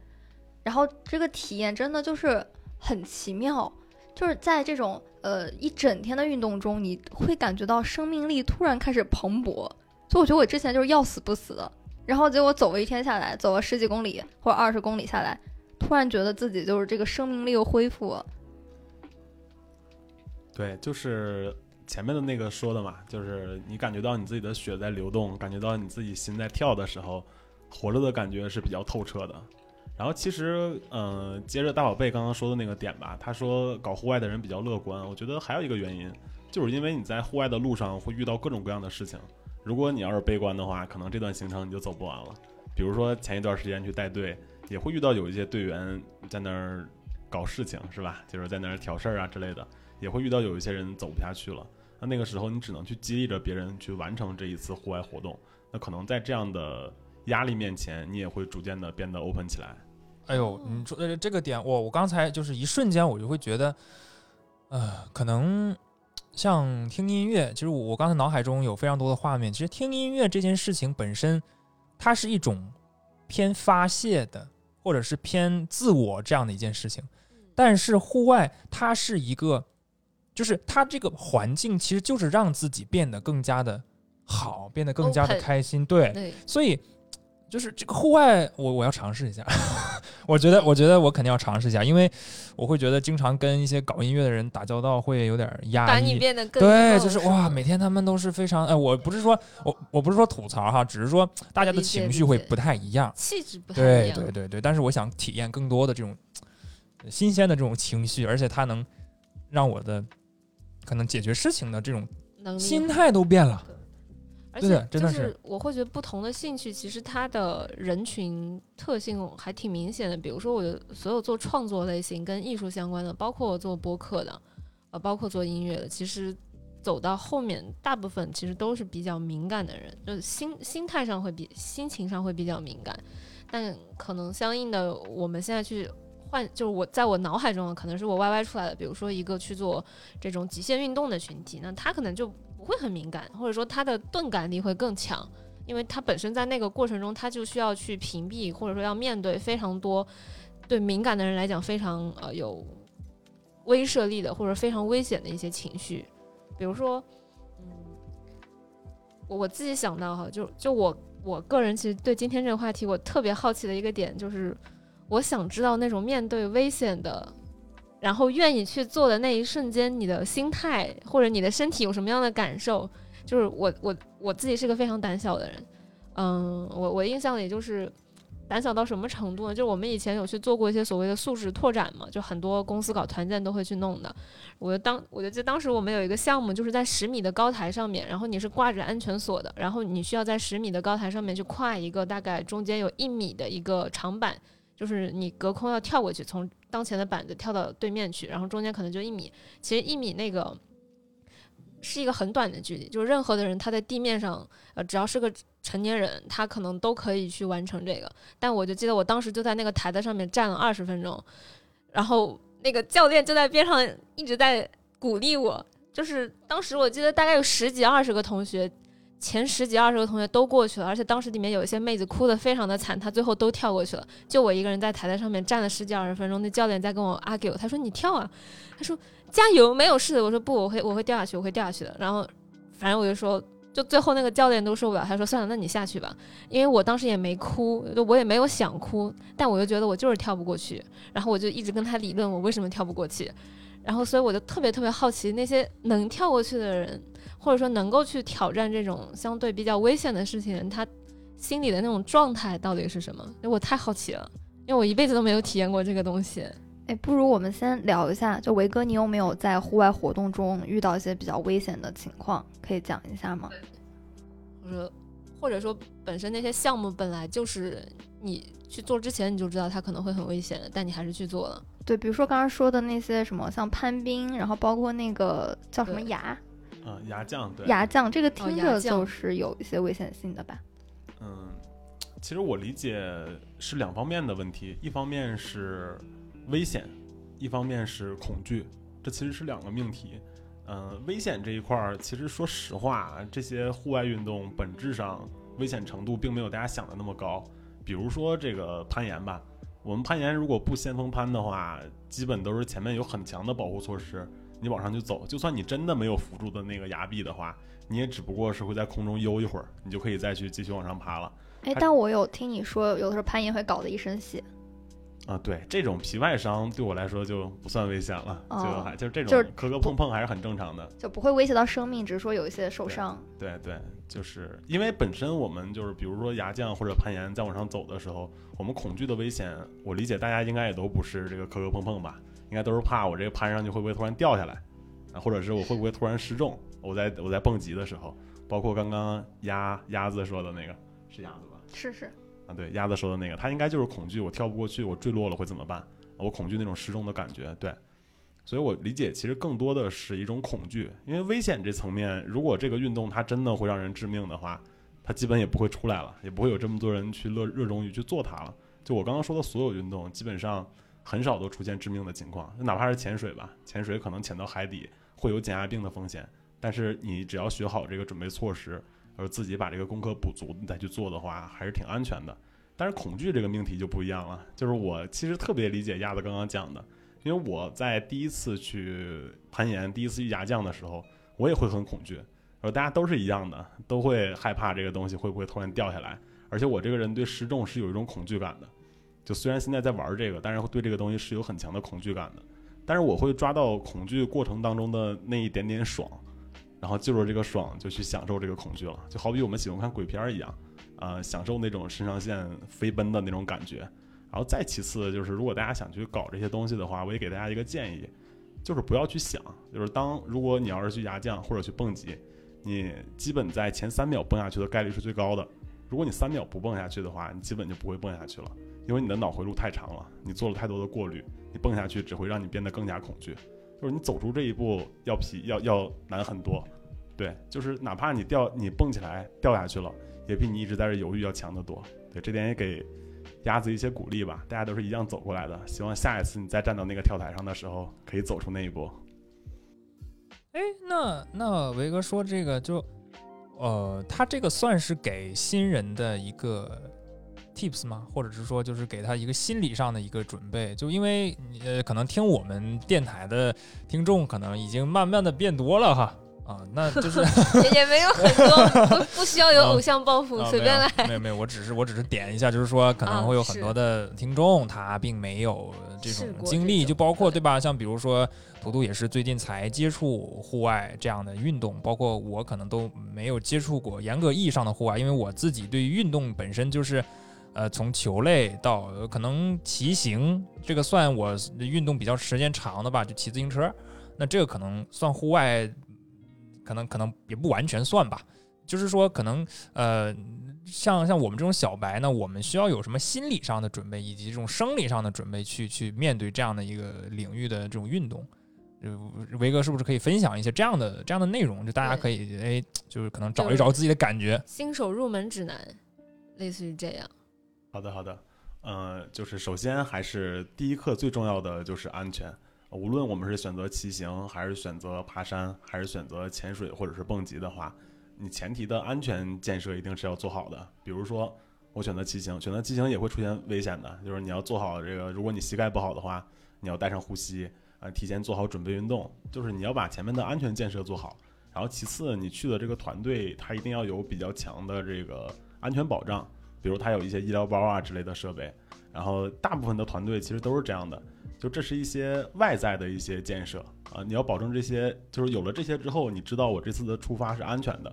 [SPEAKER 2] 然后这个体验真的就是很奇妙，就是在这种呃一整天的运动中，你会感觉到生命力突然开始蓬勃。就我觉得我之前就是要死不死的，然后结果走了一天下来，走了十几公里或者二十公里下来，突然觉得自己就是这个生命力又恢复了。
[SPEAKER 1] 对，就是前面的那个说的嘛，就是你感觉到你自己的血在流动，感觉到你自己心在跳的时候，活着的感觉是比较透彻的。然后其实，嗯、接着大宝贝刚刚说的那个点吧，他说搞户外的人比较乐观，我觉得还有一个原因，就是因为你在户外的路上会遇到各种各样的事情。如果你要是悲观的话，可能这段行程你就走不完了。比如说前一段时间去带队，也会遇到有一些队员在那儿搞事情，是吧？就是在那儿挑事儿啊之类的。也会遇到有一些人走不下去了。那那个时候，你只能去激励着别人去完成这一次户外活动。那可能在这样的压力面前，你也会逐渐的变得 open 起来。
[SPEAKER 3] 哎呦，你说的这个点，我我刚才就是一瞬间我就会觉得，呃，可能像听音乐，其实我我刚才脑海中有非常多的画面。其实听音乐这件事情本身，它是一种偏发泄的，或者是偏自我这样的一件事情。但是户外它是一个，就是它这个环境其实就是让自己变得更加的好，变得更加的开心。对，
[SPEAKER 4] 对，
[SPEAKER 3] 所以就是这个户外，我我要尝试一下。我觉得，我觉得我肯定要尝试一下，因为我会觉得经常跟一些搞音乐的人打交道会有点压
[SPEAKER 4] 把你
[SPEAKER 3] 抑。
[SPEAKER 4] 变得更
[SPEAKER 3] 对，就是哇，每天他们都是非常，哎，我不是说我我不是说吐槽哈，只是说大家的情绪会不太一样。
[SPEAKER 4] 气质不太一
[SPEAKER 3] 对
[SPEAKER 4] 样。
[SPEAKER 3] 对对对对，但是我想体验更多的这种呃新鲜的这种情绪，而且它能让我的可能解决事情的这种
[SPEAKER 4] 能力
[SPEAKER 3] 心态都变了。
[SPEAKER 4] 而且
[SPEAKER 3] 真的
[SPEAKER 4] 就是我会觉得不同的兴趣，其实它的人群特性还挺明显的。比如说，我的所有做创作类型跟艺术相关的，包括我做播客的，呃，包括做音乐的，其实走到后面，大部分其实都是比较敏感的人，就是心心态上会比心情上会比较敏感，但可能相应的，我们现在去。换就是我在我脑海中可能是我 YY 出来的，比如说一个去做这种极限运动的群体，那他可能就不会很敏感，或者说他的钝感力会更强，因为他本身在那个过程中，他就需要去屏蔽，或者说要面对非常多对敏感的人来讲非常呃有威慑力的或者非常危险的一些情绪，比如说，嗯，我我自己想到哈，就就我我个人其实对今天这个话题我特别好奇的一个点就是，我想知道那种面对危险的。然后愿意去做的那一瞬间，你的心态或者你的身体有什么样的感受？就是我我我自己是个非常胆小的人，嗯，我我印象里就是胆小到什么程度呢？就是我们以前有去做过一些所谓的素质拓展嘛，就很多公司搞团建都会去弄的。我就当我就记得当时我们有一个项目，就是在十米的高台上面，然后你是挂着安全锁的，然后你需要在十米的高台上面去跨一个大概中间有一米的一个长板。就是你隔空要跳过去，从当前的板子跳到对面去，然后中间可能就一米。其实一米那个是一个很短的距离，就是任何的人他在地面上，呃，只要是个成年人，他可能都可以去完成这个。但我就记得我当时就在那个台子上面站了二十分钟，然后那个教练就在边上一直在鼓励我。就是当时我记得大概有十几二十个同学前十几二十个同学都过去了，而且当时里面有一些妹子哭得非常的惨，她最后都跳过去了，就我一个人在台台上面站了十几二十分钟。那教练在跟我 argue，他说你跳啊，他说加油，没有事的。我说不，我会我会掉下去，我会掉下去的。然后反正我就说，就最后那个教练都受不了，他说算了，那你下去吧。因为我当时也没哭，我也没有想哭，但我就觉得我就是跳不过去，然后我就一直跟他理论我为什么跳不过去。然后，所以我就特别特别好奇，那些能跳过去的人，或者说能够去挑战这种相对比较危险的事情，他心里的那种状态到底是什么？我太好奇了，因为我一辈子都没有体验过这个东西。
[SPEAKER 2] 哎，不如我们先聊一下，就维哥，你有没有在户外活动中遇到一些比较危险的情况？可以讲一下吗？
[SPEAKER 4] 或者，或者说，本身那些项目本来就是你去做之前你就知道它可能会很危险的，但你还是去做了。
[SPEAKER 2] 对，比如说刚刚说的那些什么，像攀冰，然后包括那个叫什么崖，
[SPEAKER 1] 嗯，崖降，对，
[SPEAKER 2] 崖降，这个听着就是有一些危险性的吧？
[SPEAKER 1] 嗯，其实我理解是两方面的问题，一方面是危险，一方面是恐惧，这其实是两个命题。嗯，危险这一块儿，其实说实话，这些户外运动本质上危险程度并没有大家想的那么高。比如说这个攀岩吧。我们攀岩如果不先锋攀的话，基本都是前面有很强的保护措施，你往上去走，就算你真的没有扶住的那个崖壁的话，你也只不过是会在空中悠一会儿，你就可以再去继续往上爬了。
[SPEAKER 2] 哎，但我有听你说，有的时候攀岩会搞得一身血。
[SPEAKER 1] 啊，对，这种皮外伤对我来说就不算危险了，就还就是这
[SPEAKER 2] 种
[SPEAKER 1] 磕磕碰碰还是很正常的，
[SPEAKER 2] 就不会威胁到生命，只是说有一些受伤。
[SPEAKER 1] 对对，就是因为本身我们就是比如说牙降或者攀岩再往上走的时候，我们恐惧的危险，我理解大家应该也都不是这个磕磕碰碰吧，应该都是怕我这个攀上去会不会突然掉下来，啊，或者是我会不会突然失重，我在我在蹦极的时候，包括刚刚鸭鸭子说的那个是鸭子吧？
[SPEAKER 2] 是是。
[SPEAKER 1] 啊，对，鸭子说的那个，他应该就是恐惧，我跳不过去，我坠落了会怎么办？我恐惧那种失重的感觉，对，所以我理解，其实更多的是一种恐惧，因为危险这层面，如果这个运动它真的会让人致命的话，它基本也不会出来了，也不会有这么多人去热热衷于去做它了。就我刚刚说的所有运动，基本上很少都出现致命的情况，哪怕是潜水吧，潜水可能潜到海底会有减压病的风险，但是你只要学好这个准备措施。而自己把这个功课补足，你再去做的话，还是挺安全的。但是恐惧这个命题就不一样了。就是我其实特别理解亚子刚刚讲的，因为我在第一次去攀岩、第一次去崖降的时候，我也会很恐惧。而大家都是一样的，都会害怕这个东西会不会突然掉下来。而且我这个人对失重是有一种恐惧感的。就虽然现在在玩这个，但是对这个东西是有很强的恐惧感的。但是我会抓到恐惧过程当中的那一点点爽。然后就着这个爽，就去享受这个恐惧了，就好比我们喜欢看鬼片一样，啊，享受那种肾上腺飞奔的那种感觉。然后再其次就是，如果大家想去搞这些东西的话，我也给大家一个建议，就是不要去想，就是当如果你要是去崖降或者去蹦极，你基本在前三秒蹦下去的概率是最高的。如果你三秒不蹦下去的话，你基本就不会蹦下去了，因为你的脑回路太长了，你做了太多的过滤，你蹦下去只会让你变得更加恐惧。就是你走出这一步要比要要难很多，对，就是哪怕你掉你蹦起来掉下去了，也比你一直在这犹豫要强得多。对，这点也给鸭子一些鼓励吧。大家都是一样走过来的，希望下一次你再站到那个跳台上的时候，可以走出那一步。
[SPEAKER 3] 哎，那那维哥说这个就，呃，他这个算是给新人的一个。tips 吗？或者是说，就是给他一个心理上的一个准备，就因为呃，可能听我们电台的听众可能已经慢慢的变多了哈啊，那就是
[SPEAKER 4] 也也没有很多，不不需要有偶像包袱，随便来。
[SPEAKER 3] 没有没有，我只是我只是点一下，就是说可能会有很多的听众他并没有这种经历，就包括对吧？像比如说图图也是最近才接触户外这样的运动，包括我可能都没有接触过严格意义上的户外，因为我自己对于运动本身就是。呃，从球类到可能骑行，这个算我运动比较时间长的吧，就骑自行车。那这个可能算户外，可能可能也不完全算吧。就是说，可能呃，像像我们这种小白呢，我们需要有什么心理上的准备，以及这种生理上的准备，去去面对这样的一个领域的这种运动。就维哥是不是可以分享一些这样的这样的内容？就大家可以哎，就是可能找一找自己的感觉。
[SPEAKER 4] 新手入门指南，类似于这样。
[SPEAKER 1] 好的，好的，呃，就是首先还是第一课最重要的就是安全。无论我们是选择骑行，还是选择爬山，还是选择潜水或者是蹦极的话，你前提的安全建设一定是要做好的。比如说，我选择骑行，选择骑行也会出现危险的，就是你要做好这个，如果你膝盖不好的话，你要带上护膝啊，提前做好准备运动，就是你要把前面的安全建设做好。然后其次，你去的这个团队，它一定要有比较强的这个安全保障，比如它有一些医疗包啊之类的设备。然后大部分的团队其实都是这样的，就这是一些外在的一些建设啊，你要保证这些，就是有了这些之后，你知道我这次的出发是安全的。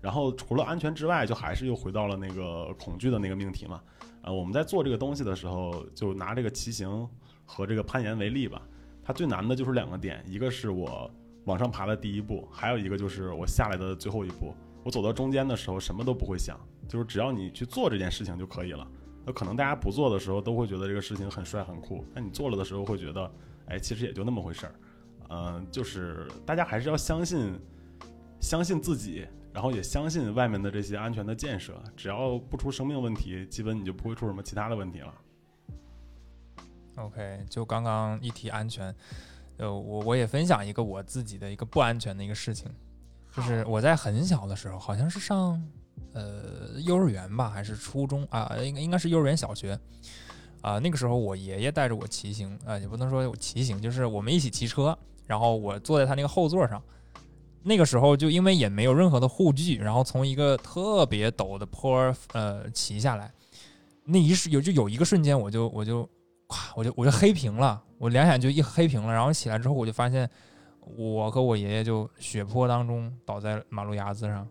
[SPEAKER 1] 然后除了安全之外，就还是又回到了那个恐惧的那个命题嘛。啊，我们在做这个东西的时候，就拿这个骑行和这个攀岩为例吧。它最难的就是两个点，一个是我往上爬的第一步，还有一个就是我下来的最后一步。我走到中间的时候，什么都不会想，就是只要你去做这件事情就可以了。那可能大家不做的时候都会觉得这个事情很帅很酷，那你做了的时候会觉得，哎，其实也就那么回事儿。嗯，就是大家还是要相信，相信自己，然后也相信外面的这些安全的建设，只要不出生命问题，基本你就不会出什么其他的问题了。
[SPEAKER 3] OK，就刚刚一提安全，呃，我我也分享一个我自己的一个不安全的一个事情，就是我在很小的时候，好像是上呃幼儿园吧，还是初中啊，应该应该是幼儿园小学啊、那个时候我爷爷带着我骑行啊、也不能说我骑行，就是我们一起骑车，然后我坐在他那个后座上。那个时候就因为也没有任何的护具，然后从一个特别陡的坡儿呃骑下来，那一瞬有就有一个瞬间我就我就咵我就我就黑屏了，我两眼就一黑屏了，然后起来之后我就发现我和我爷爷就血泊当中倒在马路牙子上，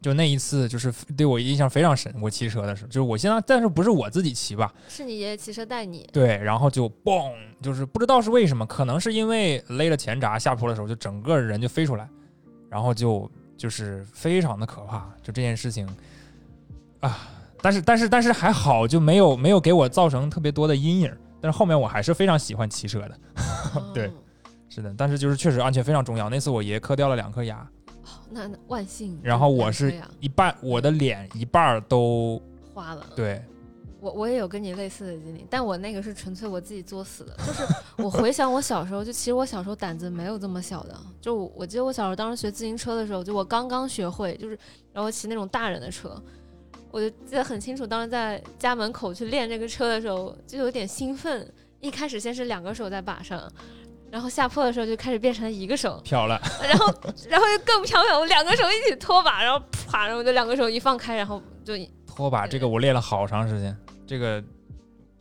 [SPEAKER 3] 就那一次就是对我印象非常深。我骑车的时候，就是我现在但是不是我自己骑吧，
[SPEAKER 4] 是你爷爷骑车带你，
[SPEAKER 3] 对，然后就嘣，就是不知道是为什么，可能是因为勒了前闸下坡的时候，就整个人就飞出来，然后就就是非常的可怕，就这件事情啊，但是但是但是还好，就没有没有给我造成特别多的阴影，但是后面我还是非常喜欢骑车的，对
[SPEAKER 4] 哦
[SPEAKER 3] 是的，但是就是确实安全非常重要。那次我爷磕掉了两颗牙，
[SPEAKER 4] 那那万幸。
[SPEAKER 3] 然后我是一半我的脸一半儿都
[SPEAKER 4] 花了。
[SPEAKER 3] 对，
[SPEAKER 4] 我我也有跟你类似的经历，但我那个是纯粹我自己作死的。就是我回想我小时候，就其实我小时候胆子没有这么小的。就我我记得我小时候当时学自行车的时候，就我刚刚学会，就是然后骑那种大人的车，我就记得很清楚。当时在家门口去练这个车的时候，就有点兴奋。一开始先是两个手在把上，然后下坡的时候就开始变成一个手，
[SPEAKER 3] 飘了，
[SPEAKER 4] 然后然后就更飘了，我两个手一起拖把，然后啪，然后我就两个手一放开，然后就
[SPEAKER 3] 拖把这个我练了好长时间，这个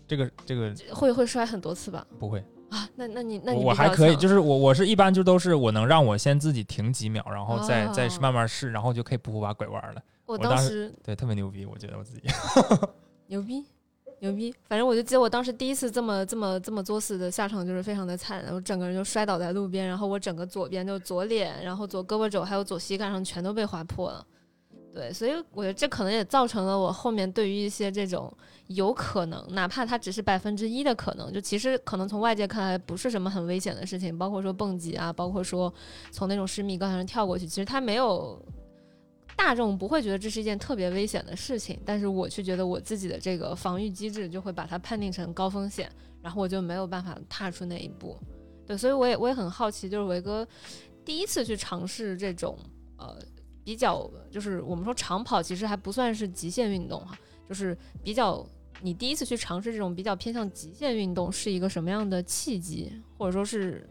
[SPEAKER 3] 这个这个
[SPEAKER 4] 会会摔很多次吧。
[SPEAKER 3] 不会。
[SPEAKER 4] 啊，那那你那你
[SPEAKER 3] 我还可以，就是我我是一般就都是我能让我先自己停几秒，然后再、再
[SPEAKER 4] 哦
[SPEAKER 3] 慢慢试，然后就可以不把拐弯了。
[SPEAKER 4] 我
[SPEAKER 3] 我当时
[SPEAKER 4] 当时
[SPEAKER 3] 对，特别牛逼，我觉得我自己。
[SPEAKER 4] 牛逼牛逼，反正我就记得我当时第一次这么这么这么作死的下场就是非常的惨，我整个人就摔倒在路边，然后我整个左边就左脸，然后左胳膊肘还有左膝盖上全都被划破了。对，所以我觉得这可能也造成了我后面对于一些这种有可能，哪怕它只是百分之一的可能，就其实可能从外界看来不是什么很危险的事情，包括说蹦极啊，包括说从那种十米高上跳过去，其实它没有大众不会觉得这是一件特别危险的事情，但是我却觉得我自己的这个防御机制就会把它判定成高风险，然后我就没有办法踏出那一步。对，所以我也我也很好奇，就是维哥第一次去尝试这种呃比较，就是我们说长跑其实还不算是极限运动哈，就是比较你第一次去尝试这种比较偏向极限运动是一个什么样的契机，或者说是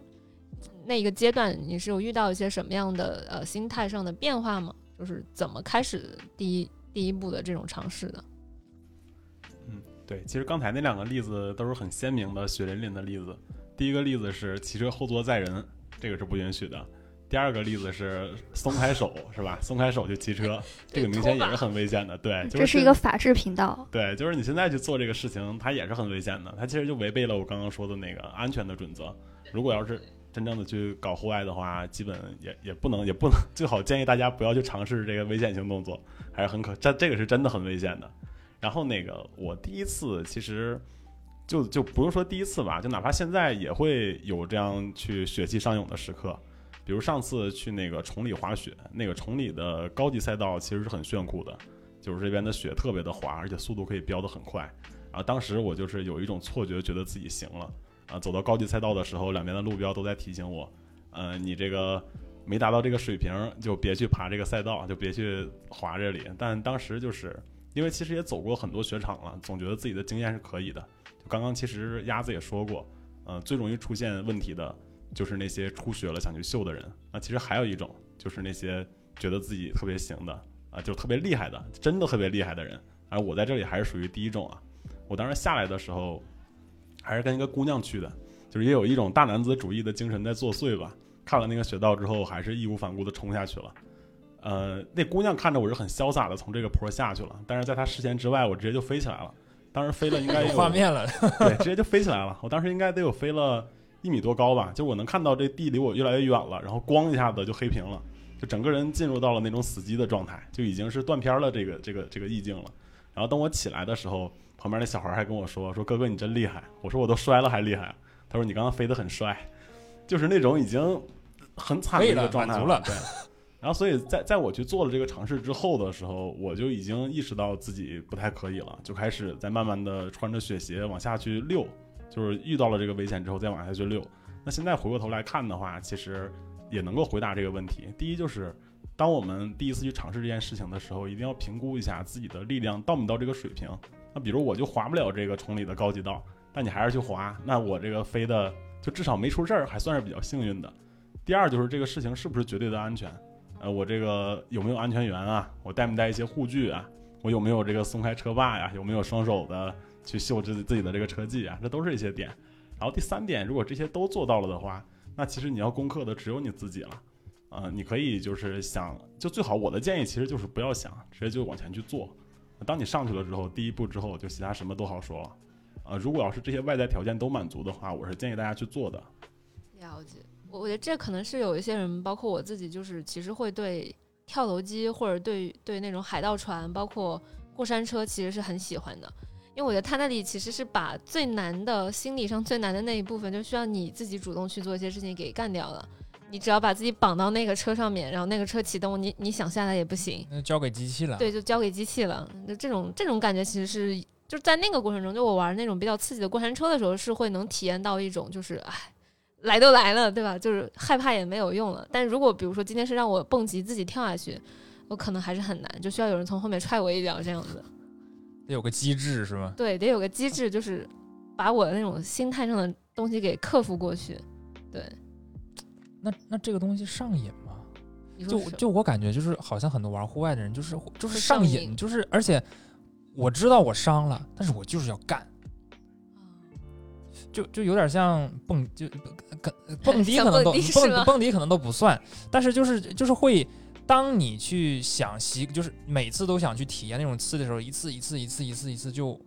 [SPEAKER 4] 那一个阶段你是有遇到一些什么样的呃心态上的变化吗？就是怎么开始第一第一步的这种尝试的？
[SPEAKER 1] 嗯对，其实刚才那两个例子都是很鲜明的血淋淋的例子。第一个例子是骑车后座载人，这个是不允许的。第二个例子是松开手，是吧？松开手去骑车，这个明显也是很危险的。对，就
[SPEAKER 2] 这是一个法制频道。
[SPEAKER 1] 对，就是你现在去做这个事情，它也是很危险的。它其实就违背了我刚刚说的那个安全的准则。如果要是真正的去搞户外的话，基本也也不能也不能，最好建议大家不要去尝试这个危险性动作，还是很可这这个是真的很危险的。然后那个我第一次其实就就不用说第一次吧，就哪怕现在也会有这样去血气上涌的时刻。比如上次去那个崇礼滑雪，那个崇礼的高级赛道其实是很炫酷的，就是这边的雪特别的滑，而且速度可以飙得很快。然后当时我就是有一种错觉，觉得自己行了。啊，走到高级赛道的时候，两边的路标都在提醒我，呃，你这个没达到这个水平，就别去爬这个赛道，就别去滑这里。但当时就是因为其实也走过很多雪场了，总觉得自己的经验是可以的。就刚刚其实鸭子也说过，呃，最容易出现问题的就是那些初学了想去秀的人。那其实还有一种就是那些觉得自己特别行的啊，就特别厉害的，真的特别厉害的人。而我在这里还是属于第一种啊。我当时下来的时候，还是跟一个姑娘去的，就是也有一种大男子主义的精神在作祟吧。看了那个雪道之后，还是义无反顾的冲下去了。呃，那姑娘看着我是很潇洒的从这个坡下去了，但是在她视线之外，我直接就飞起来了。当时飞了应该 有
[SPEAKER 3] 画面了，
[SPEAKER 1] 对，直接就飞起来了。我当时应该得有飞了一米多高吧，就我能看到这地离我越来越远了，然后咣一下子就黑屏了，就整个人进入到了那种死机的状态，就已经是断片了这个这个这个意境了。然后等我起来的时候，旁边那小孩还跟我说：“说哥哥你真厉害。”我说：“我都摔了还厉害。”他说：“你刚刚飞得很帅。”就是那种已经。很惨的一个状态
[SPEAKER 3] 了，
[SPEAKER 1] 对。然后，所以在在我去做了这个尝试之后的时候，我就已经意识到自己不太可以了，就开始在慢慢的穿着雪鞋往下去溜，就是遇到了这个危险之后再往下去溜。那现在回过头来看的话，其实也能够回答这个问题。第一就是，当我们第一次去尝试这件事情的时候，一定要评估一下自己的力量到没到这个水平。那比如我就滑不了这个崇礼的高级道，但你还是去滑，那我这个飞的就至少没出事儿，还算是比较幸运的。第二就是这个事情是不是绝对的安全？呃，我这个有没有安全员啊？我带没带一些护具啊？我有没有这个松开车把呀？有没有双手的去秀自自己的这个车技啊？这都是一些点。然后第三点，如果这些都做到了的话，那其实你要攻克的只有你自己了。呃，你可以就是想，就最好我的建议其实就是不要想，直接就往前去做。当你上去了之后，第一步之后就其他什么都好说了。呃，如果要是这些外在条件都满足的话，我是建议大家去做的。
[SPEAKER 4] 了解。我我觉得这可能是有一些人，包括我自己，就是其实会对跳楼机或者对对那种海盗船，包括过山车，其实是很喜欢的。因为我觉得他那里其实是把最难的心理上最难的那一部分，就需要你自己主动去做一些事情给干掉了。你只要把自己绑到那个车上面，然后那个车启动，你你想下来也不行，
[SPEAKER 3] 那交给机器了。
[SPEAKER 4] 对，就交给机器了。就这种这种感觉，其实是就是在那个过程中，就我玩那种比较刺激的过山车的时候，是会能体验到一种就是唉。来都来了，对吧？就是害怕也没有用了。但如果比如说今天是让我蹦极自己跳下去，我可能还是很难，就需要有人从后面踹我一脚这样子。
[SPEAKER 3] 得有个机制是吗？
[SPEAKER 4] 对，得有个机制，就是把我的那种心态上的东西给克服过去。对。
[SPEAKER 3] 那那这个东西上瘾吗？就就我感觉就是好像很多玩户外的人就是就是上瘾，就是而且我知道我伤了，但是我就是要干。就就有点像蹦，就蹦蹦迪可能都蹦蹦迪可能都不算，但是就是就是会，当你去想习，就是每次都想去体验那种刺的时候，一次一次一次一次一次就，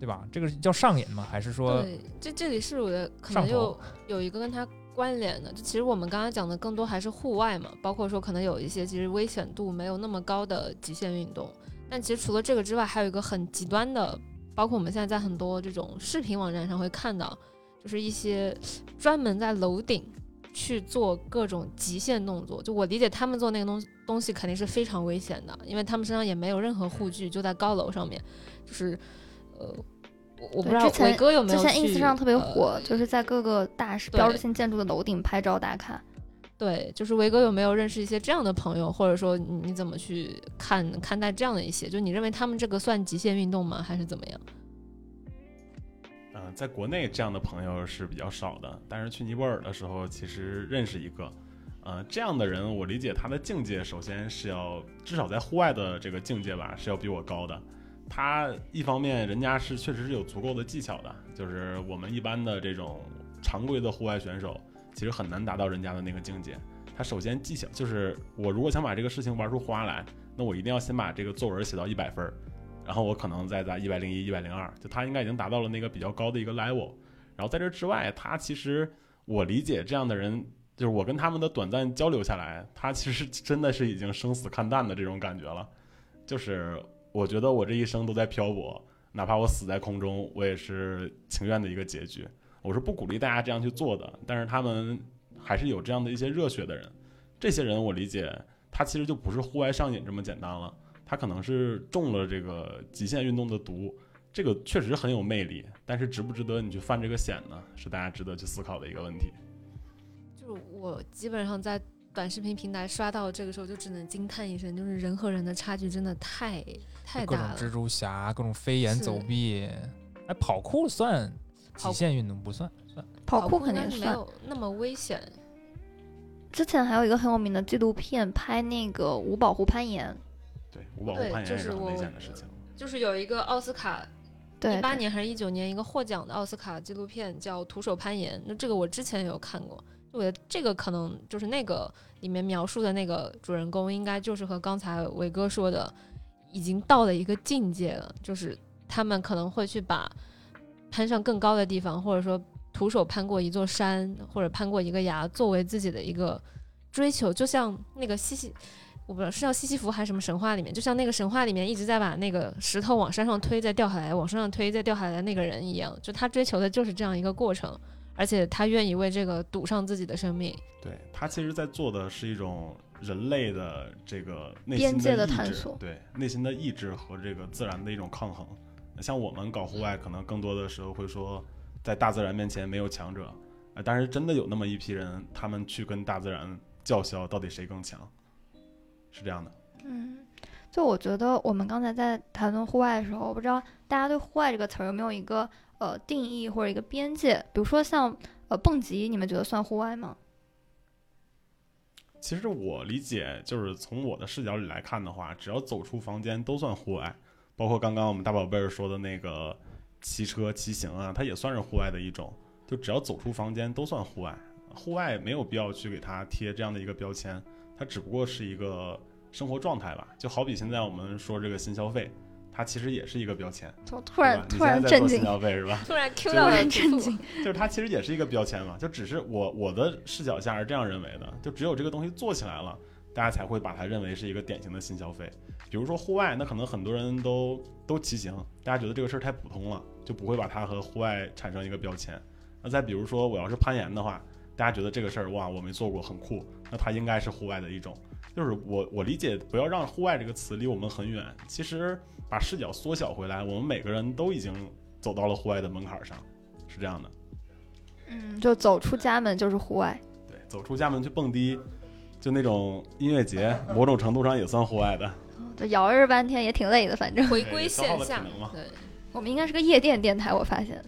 [SPEAKER 3] 对吧？这个叫上瘾吗？还是说？
[SPEAKER 4] 对，这这里是我的可能又有一个跟它关联的，就其实我们刚才讲的更多还是户外嘛，包括说可能有一些其实危险度没有那么高的极限运动，但其实除了这个之外，还有一个很极端的。包括我们现在在很多这种视频网站上会看到，就是一些专门在楼顶去做各种极限动作。就我理解，他们做那个东东西肯定是非常危险的，因为他们身上也没有任何护具，就在高楼上面。就是，呃，我不知道伟哥有没有
[SPEAKER 2] 之前 ins 上特别火，就是在各个大标志性建筑的楼顶拍照打卡。
[SPEAKER 4] 对，就是维哥有没有认识一些这样的朋友，或者说你怎么去看看待这样的一些？就你认为他们这个算极限运动吗，还是怎么样？
[SPEAKER 1] 嗯，在国内这样的朋友是比较少的，但是去尼泊尔的时候，其实认识一个，呃，这样的人，我理解他的境界首先是要至少在户外的这个境界吧，是要比我高的。他一方面人家是确实是有足够的技巧的，就是我们一般的这种常规的户外选手。其实很难达到人家的那个境界。他首先技巧就是，我如果想把这个事情玩出花来，那我一定要先把这个作文写到一百分儿，然后我可能再在一百零一、一百零二，就他应该已经达到了那个比较高的一个 level。然后在这之外，他其实我理解这样的人，就是我跟他们的短暂交流下来，他其实真的是已经生死看淡的这种感觉了。就是我觉得我这一生都在漂泊，哪怕我死在空中，我也是情愿的一个结局。我是不鼓励大家这样去做的，但是他们还是有这样的一些热血的人。这些人我理解，他其实就不是户外上瘾这么简单了，他可能是中了这个极限运动的毒。这个确实很有魅力，但是值不值得你去犯这个险呢？是大家值得去思考的一个问题。
[SPEAKER 4] 就就我基本上在短视频平台刷到这个时候，就只能惊叹一声，就是人和人的差距真的太太
[SPEAKER 3] 各种
[SPEAKER 4] 大了。
[SPEAKER 3] 蜘蛛侠，各种飞檐走壁，哎，跑酷算极限运动不算？算
[SPEAKER 2] 跑酷
[SPEAKER 4] 肯定是没。有那么危险。
[SPEAKER 2] 之前还有一个很有名的纪录片，拍那个五保湖攀岩。
[SPEAKER 1] 对，五保护攀岩
[SPEAKER 4] 就是
[SPEAKER 1] 危险的事情。
[SPEAKER 4] 就是有一个奥斯卡
[SPEAKER 2] 对，
[SPEAKER 4] 一八年还是一九年一个获奖的奥斯卡纪录片叫《徒手攀岩》，那这个我之前有看过，我觉得这个可能就是那个里面描述的那个主人公，应该就是和刚才伟哥说的，已经到了一个境界了，就是他们可能会去把攀上更高的地方，或者说徒手攀过一座山，或者攀过一个崖，作为自己的一个追求，就像那个西西。我不知道是叫西西弗还是什么神话里面，就像那个神话里面一直在把那个石头往山上推，再掉下来，往山上推，再掉下来的那个人一样，就他追求的就是这样一个过程，而且他愿意为这个赌上自己的生命。
[SPEAKER 1] 对他其实在做的是一种人类的这个内
[SPEAKER 2] 边界的
[SPEAKER 1] 心的
[SPEAKER 2] 探索
[SPEAKER 1] 对内心的意志和这个自然的一种抗衡。像我们搞户外，可能更多的时候会说，在大自然面前没有强者，呃，但是真的有那么一批人，他们去跟大自然叫嚣，到底谁更强，是这样的。
[SPEAKER 2] 嗯，就我觉得我们刚才在谈论户外的时候，我不知道大家对户外这个词儿有没有一个呃定义或者一个边界？比如说像呃蹦极，你们觉得算户外吗？
[SPEAKER 1] 其实我理解，就是从我的视角里来看的话，只要走出房间都算户外，包括刚刚我们大宝贝儿说的那个骑车、骑行啊，它也算是户外的一种。就只要走出房间都算户外，户外没有必要去给它贴这样的一个标签，它只不过是一个生活状态吧。就好比现在我们说这个新消费，它其实也是一个标签，
[SPEAKER 2] 就突然突然震惊，
[SPEAKER 1] 做新消费是吧？
[SPEAKER 4] 突然 Q
[SPEAKER 1] 就
[SPEAKER 4] 到了
[SPEAKER 2] 然震
[SPEAKER 4] 土
[SPEAKER 2] 惊。
[SPEAKER 1] 就是它其实也是一个标签嘛，就只是我我的视角下是这样认为的，就只有这个东西做起来了，大家才会把它认为是一个典型的新消费。比如说户外，那可能很多人都都骑行，大家觉得这个事儿太普通了，就不会把它和户外产生一个标签。那再比如说我要是攀岩的话，大家觉得这个事儿哇我没做过很酷，那它应该是户外的一种。就是我我理解，不要让户外这个词离我们很远。其实把视角缩小回来，我们每个人都已经走到了户外的门槛上，是这样的。
[SPEAKER 2] 嗯，就走出家门就是户外。
[SPEAKER 1] 对，走出家门去蹦迪，就那种音乐节，某种程度上也算户外的。
[SPEAKER 2] 就摇着半天也挺累的，反正
[SPEAKER 4] 回归线下对。
[SPEAKER 2] 我们应该是个夜店电台，我发现。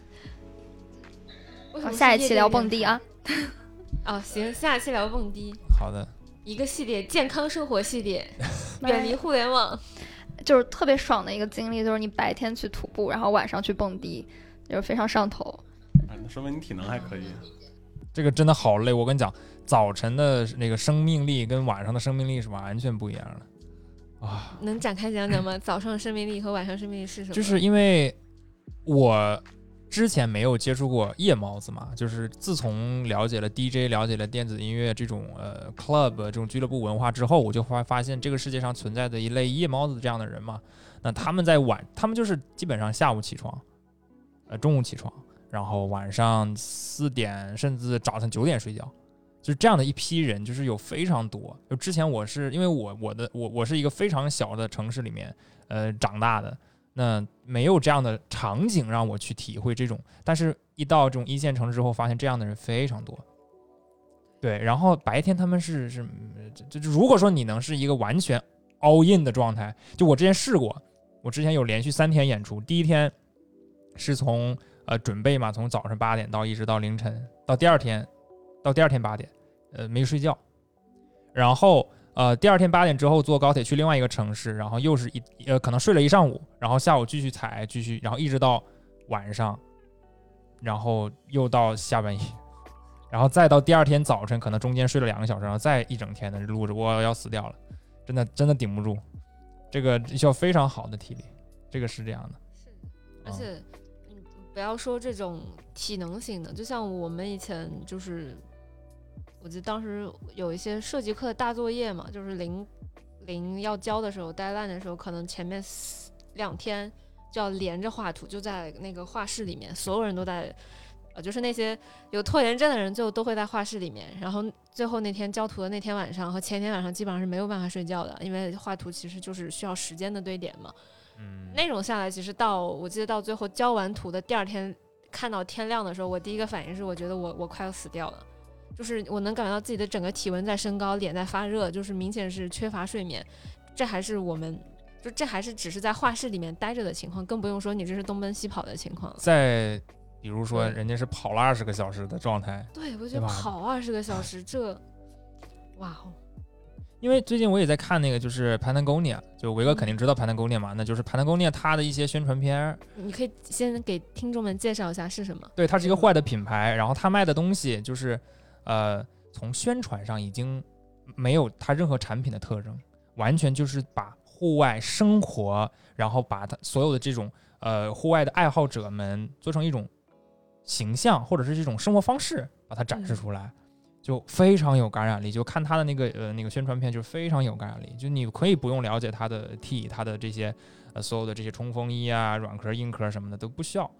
[SPEAKER 2] 好，
[SPEAKER 4] 为什么
[SPEAKER 2] 下一期聊蹦迪啊。
[SPEAKER 4] 哦，行，下一期聊蹦迪，
[SPEAKER 3] 好的，
[SPEAKER 4] 一个系列健康生活系列，远离互联网。
[SPEAKER 2] 就是特别爽的一个经历，就是你白天去徒步，然后晚上去蹦迪，就是非常上头。
[SPEAKER 1] 啊那说明你体能还可以。
[SPEAKER 3] 这个真的好累。我跟你讲，早晨的那个生命力跟晚上的生命力是完全不一样的啊。
[SPEAKER 4] 能展开讲讲吗？早上的生命力和晚上生命力是什么？
[SPEAKER 3] 就是因为我之前没有接触过夜猫子嘛，就是自从了解了 DJ、了解了电子音乐这种呃 club 这种俱乐部文化之后，我就发发现这个世界上存在的一类夜猫子这样的人嘛。那他们在晚，他们就是基本上下午起床，呃中午起床，然后晚上四点甚至早上九点睡觉。就是这样的一批人，就是有非常多。就之前我是因为我我的我我是一个非常小的城市里面呃长大的，那没有这样的场景让我去体会这种，但是一到这种一线城市之后，发现这样的人非常多。对，然后白天他们是是，就就如果说你能是一个完全 all in 的状态，就我之前试过，我之前有连续三天演出，第一天是从呃准备嘛，从早上八点到一直到凌晨，到第二天到第二天八点，呃没睡觉，然后呃第二天八点之后坐高铁去另外一个城市，然后又是一呃可能睡了一上午，然后下午继续踩，继续，然后一直到晚上，然后又到下半夜，然后再到第二天早晨，可能中间睡了两个小时，然后再一整天的录着，我要死掉了，真的真的顶不住，这个需要非常好的体力，这个是这样的。
[SPEAKER 4] 是而且，嗯，不要说这种体能型的，就像我们以前就是，我记得当时有一些设计课的大作业嘛，就是临临要交的时候，deadline 的时候，可能前面两天就要连着画图，就在那个画室里面，所有人都在。呃，就是那些有拖延症的人，最后都会在画室里面。然后最后那天交图的那天晚上和前天晚上，基本上是没有办法睡觉的，因为画图其实就是需要时间的堆叠嘛。
[SPEAKER 3] 嗯，
[SPEAKER 4] 那种下来，其实到我记得到最后交完图的第二天，看到天亮的时候，我第一个反应是，我觉得我我快要死掉了，就是我能感觉到自己的整个体温在升高，脸在发热，就是明显是缺乏睡眠。这还是我们，就这还是只是在画室里面待着的情况，更不用说你这是东奔西跑的情况了。
[SPEAKER 3] 再比如说，人家是跑了二十个小时的状态，
[SPEAKER 4] 对，我觉得跑二十个小时，这，哇哦，
[SPEAKER 3] 因为最近我也在看那个，就是 Patagonia，就维哥肯定知道 Patagonia 嘛，那就是 Patagonia 它的一些宣传片儿，
[SPEAKER 4] 你可以先给听众们介绍一下是什么？
[SPEAKER 3] 对，它是一个坏的品牌，然后它卖的东西就是，呃，从宣传上已经没有它任何产品的特征，完全就是把户外生活，然后把它所有的这种呃户外的爱好者们做成一种形象或者是这种生活方式，把它展示
[SPEAKER 4] 嗯
[SPEAKER 3] 出来。就非常有感染力，就看他的那个呃那个宣传片，就非常有感染力。就你可以不用了解他的 T，他的这些呃所有的这些冲锋衣啊、软壳、硬壳什么的都不需要，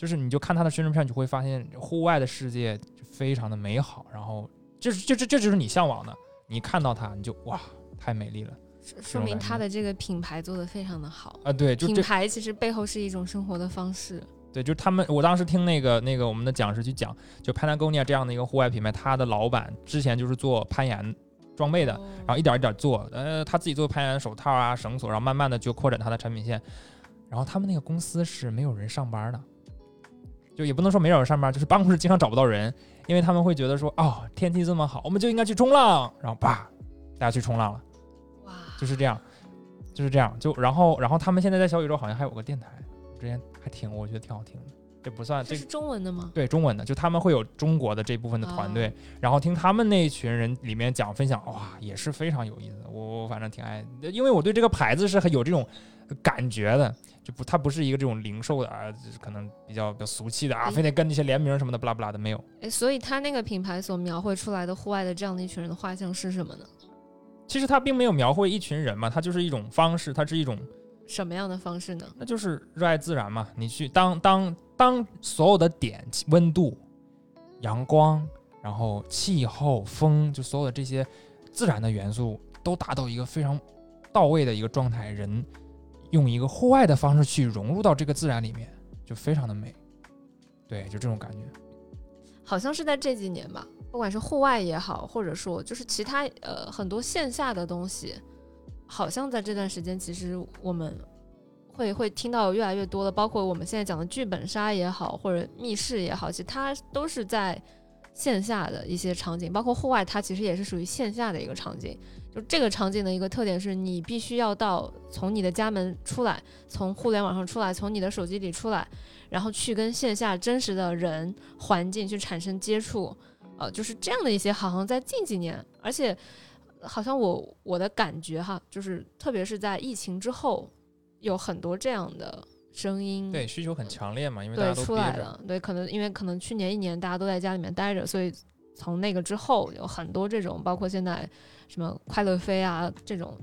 [SPEAKER 3] 就是你就看他的宣传片，你就会发现户外的世界就非常的美好，然后这这这这就是你向往的，你看到它你就哇太美丽了
[SPEAKER 4] 说说明它的这个品牌做的非常的好。
[SPEAKER 3] 啊！对，就
[SPEAKER 4] 品
[SPEAKER 3] 这
[SPEAKER 4] 牌其实背后是一种生活的方式。
[SPEAKER 3] 对，就是他们，我当时听那个那个我们的讲师去讲，就 Patagonia 这样的一个户外品牌，它的老板之前就是做攀岩装备的，
[SPEAKER 4] 哦
[SPEAKER 3] 然后一点一点做，呃，他自己做攀岩手套啊、绳索，然后慢慢的就扩展他的产品线。然后他们那个公司是没有人上班的，就也不能说没找人上班，就是办公室经常找不到人，因为他们会觉得说，哦，天气这么好，我们就应该去冲浪，然后叭，大家去冲浪了，
[SPEAKER 4] 哇，
[SPEAKER 3] 就是这样，就是这样，就然后然后他们现在在小宇宙好像还有个电台，之前还挺我觉得挺好听的，这不算这
[SPEAKER 4] 这是中文的吗？
[SPEAKER 3] 对中文的，就他们会有中国的这部分的团队，然后听他们那一群人里面讲分享，哇，也是非常有意思的。我我反正挺爱，因为我对这个牌子是很有这种感觉的，就不它不是一个这种零售的啊，就是可能比较比较俗气的啊，
[SPEAKER 4] 哎
[SPEAKER 3] 非得跟那些联名什么的不拉不拉的没有。
[SPEAKER 4] 哎，所以他那个品牌所描绘出来的户外的这样的一群人的画像是什么呢？
[SPEAKER 3] 其实它并没有描绘一群人嘛，它就是一种方式，它是一种，
[SPEAKER 4] 什么样的方式呢？
[SPEAKER 3] 那就是热爱自然嘛。你去当当当所有的点温度、阳光，然后气候、风，就所有的这些自然的元素都达到一个非常到位的一个状态，人用一个户外的方式去融入到这个自然里面，就非常的美。对，就这种感觉。
[SPEAKER 4] 好像是在这几年吧，不管是户外也好，或者说就是其他呃很多线下的东西，好像在这段时间其实我们会会听到越来越多的，包括我们现在讲的剧本杀也好，或者密室也好，其实它都是在线下的一些场景，包括户外，它其实也是属于线下的一个场景。就这个场景的一个特点是你必须要到从你的家门出来，从互联网上出来，从你的手机里出来，然后去跟线下真实的人环境去产生接触，呃，就是这样的一些，好像在近几年，而且好像我我的感觉哈，就是特别是在疫情之后，有很多这样的声音，
[SPEAKER 3] 对，需求很强烈嘛，因为大家
[SPEAKER 4] 对出。来了，对，可能因为可能去年一年大家都在家里面待着，所以从那个之后有很多这种，包括现在什么快乐飞啊这种，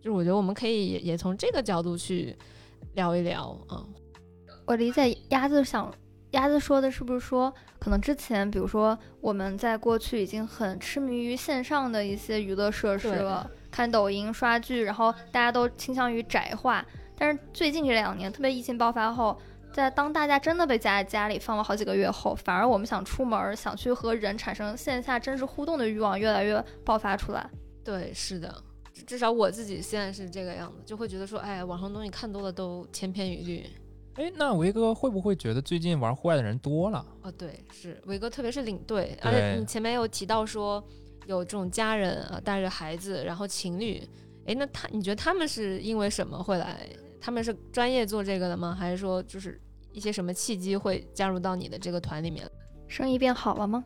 [SPEAKER 4] 就是我觉得我们可以也也从这个角度去聊一聊啊，
[SPEAKER 2] 我理解鸭子想，鸭子说的是不是说，可能之前比如说我们在过去已经很痴迷于线上的一些娱乐设施了，看抖音、刷剧，然后大家都倾向于宅化。但是最近这两年，特别疫情爆发后，在当大家真的被夹在家里放了好几个月后，反而我们想出门、想去和人产生线下真实互动的欲望越来越爆发出来。
[SPEAKER 4] 对，是的。至至少我自己现在是这个样子，就会觉得说，哎，网上东西看多了都千篇一律。
[SPEAKER 3] 哎，那维哥会不会觉得最近玩户外的人多了？
[SPEAKER 4] 哦，对，是维哥，特别是领队，而且你前面有提到说有这种家人啊带着孩子，然后情侣，哎，那他你觉得他们是因为什么会来？他们是专业做这个的吗？还是说就是一些什么契机会加入到你的这个团里面？
[SPEAKER 2] 生意变好了吗？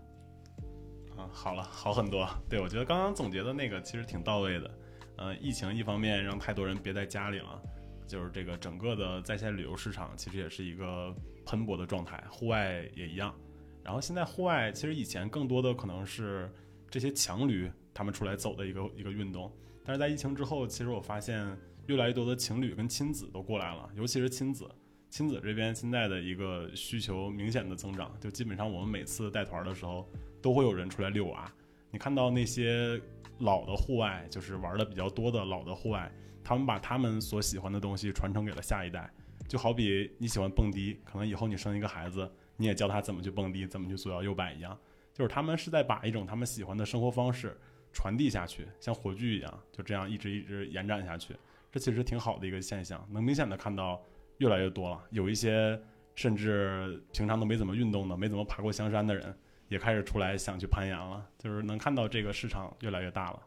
[SPEAKER 1] 啊，好了，好很多。对我觉得刚刚总结的那个其实挺到位的。呃，疫情一方面让太多人憋在家里了，就是这个整个的在线旅游市场其实也是一个喷薄的状态，户外也一样。然后现在户外其实以前更多的可能是这些强驴他们出来走的一个一个运动，但是在疫情之后，其实我发现越来越多的情侣跟亲子都过来了，尤其是亲子。亲子这边现在的一个需求明显的增长，就基本上我们每次带团的时候，都会有人出来遛娃。你看到那些老的户外，就是玩的比较多的老的户外，他们把他们所喜欢的东西传承给了下一代。就好比你喜欢蹦迪，可能以后你生一个孩子，你也教他怎么去蹦迪，怎么去左摇右摆一样。就是他们是在把一种他们喜欢的生活方式传递下去，像火炬一样，就这样一直一直延展下去。这其实挺好的一个现象，能明显的看到越来越多了。有一些甚至平常都没怎么运动的、没怎么爬过香山的人，也开始出来想去攀岩了。就是能看到这个市场越来越大了。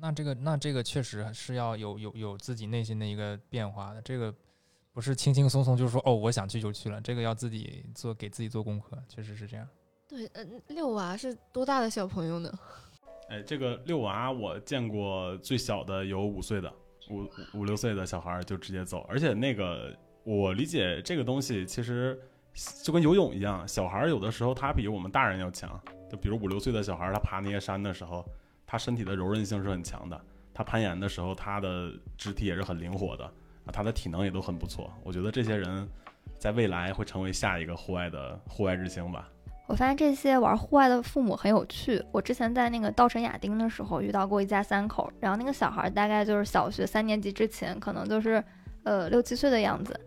[SPEAKER 3] 那这个那这个确实是要有有有自己内心的一个变化的，这个不是轻轻松松就是说哦我想去就去了，这个要自己做给自己做功课，确实是这样。
[SPEAKER 4] 对，嗯，六娃是多大的小朋友呢？
[SPEAKER 1] 哎，这个六娃我见过最小的有五岁的，五五六岁的小孩就直接走，而且那个我理解这个东西其实就跟游泳一样，小孩有的时候他比我们大人要强，就比如五六岁的小孩他爬那些山的时候，他身体的柔韧性是很强的，他攀岩的时候他的肢体也是很灵活的，他的体能也都很不错，我觉得这些人在未来会成为下一个户外的户外之星吧。
[SPEAKER 2] 我发现这些玩户外的父母很有趣。我之前在那个稻城亚丁的时候遇到过一家三口，然后那个小孩大概就是小学三年级之前，可能就是呃六七岁的样子。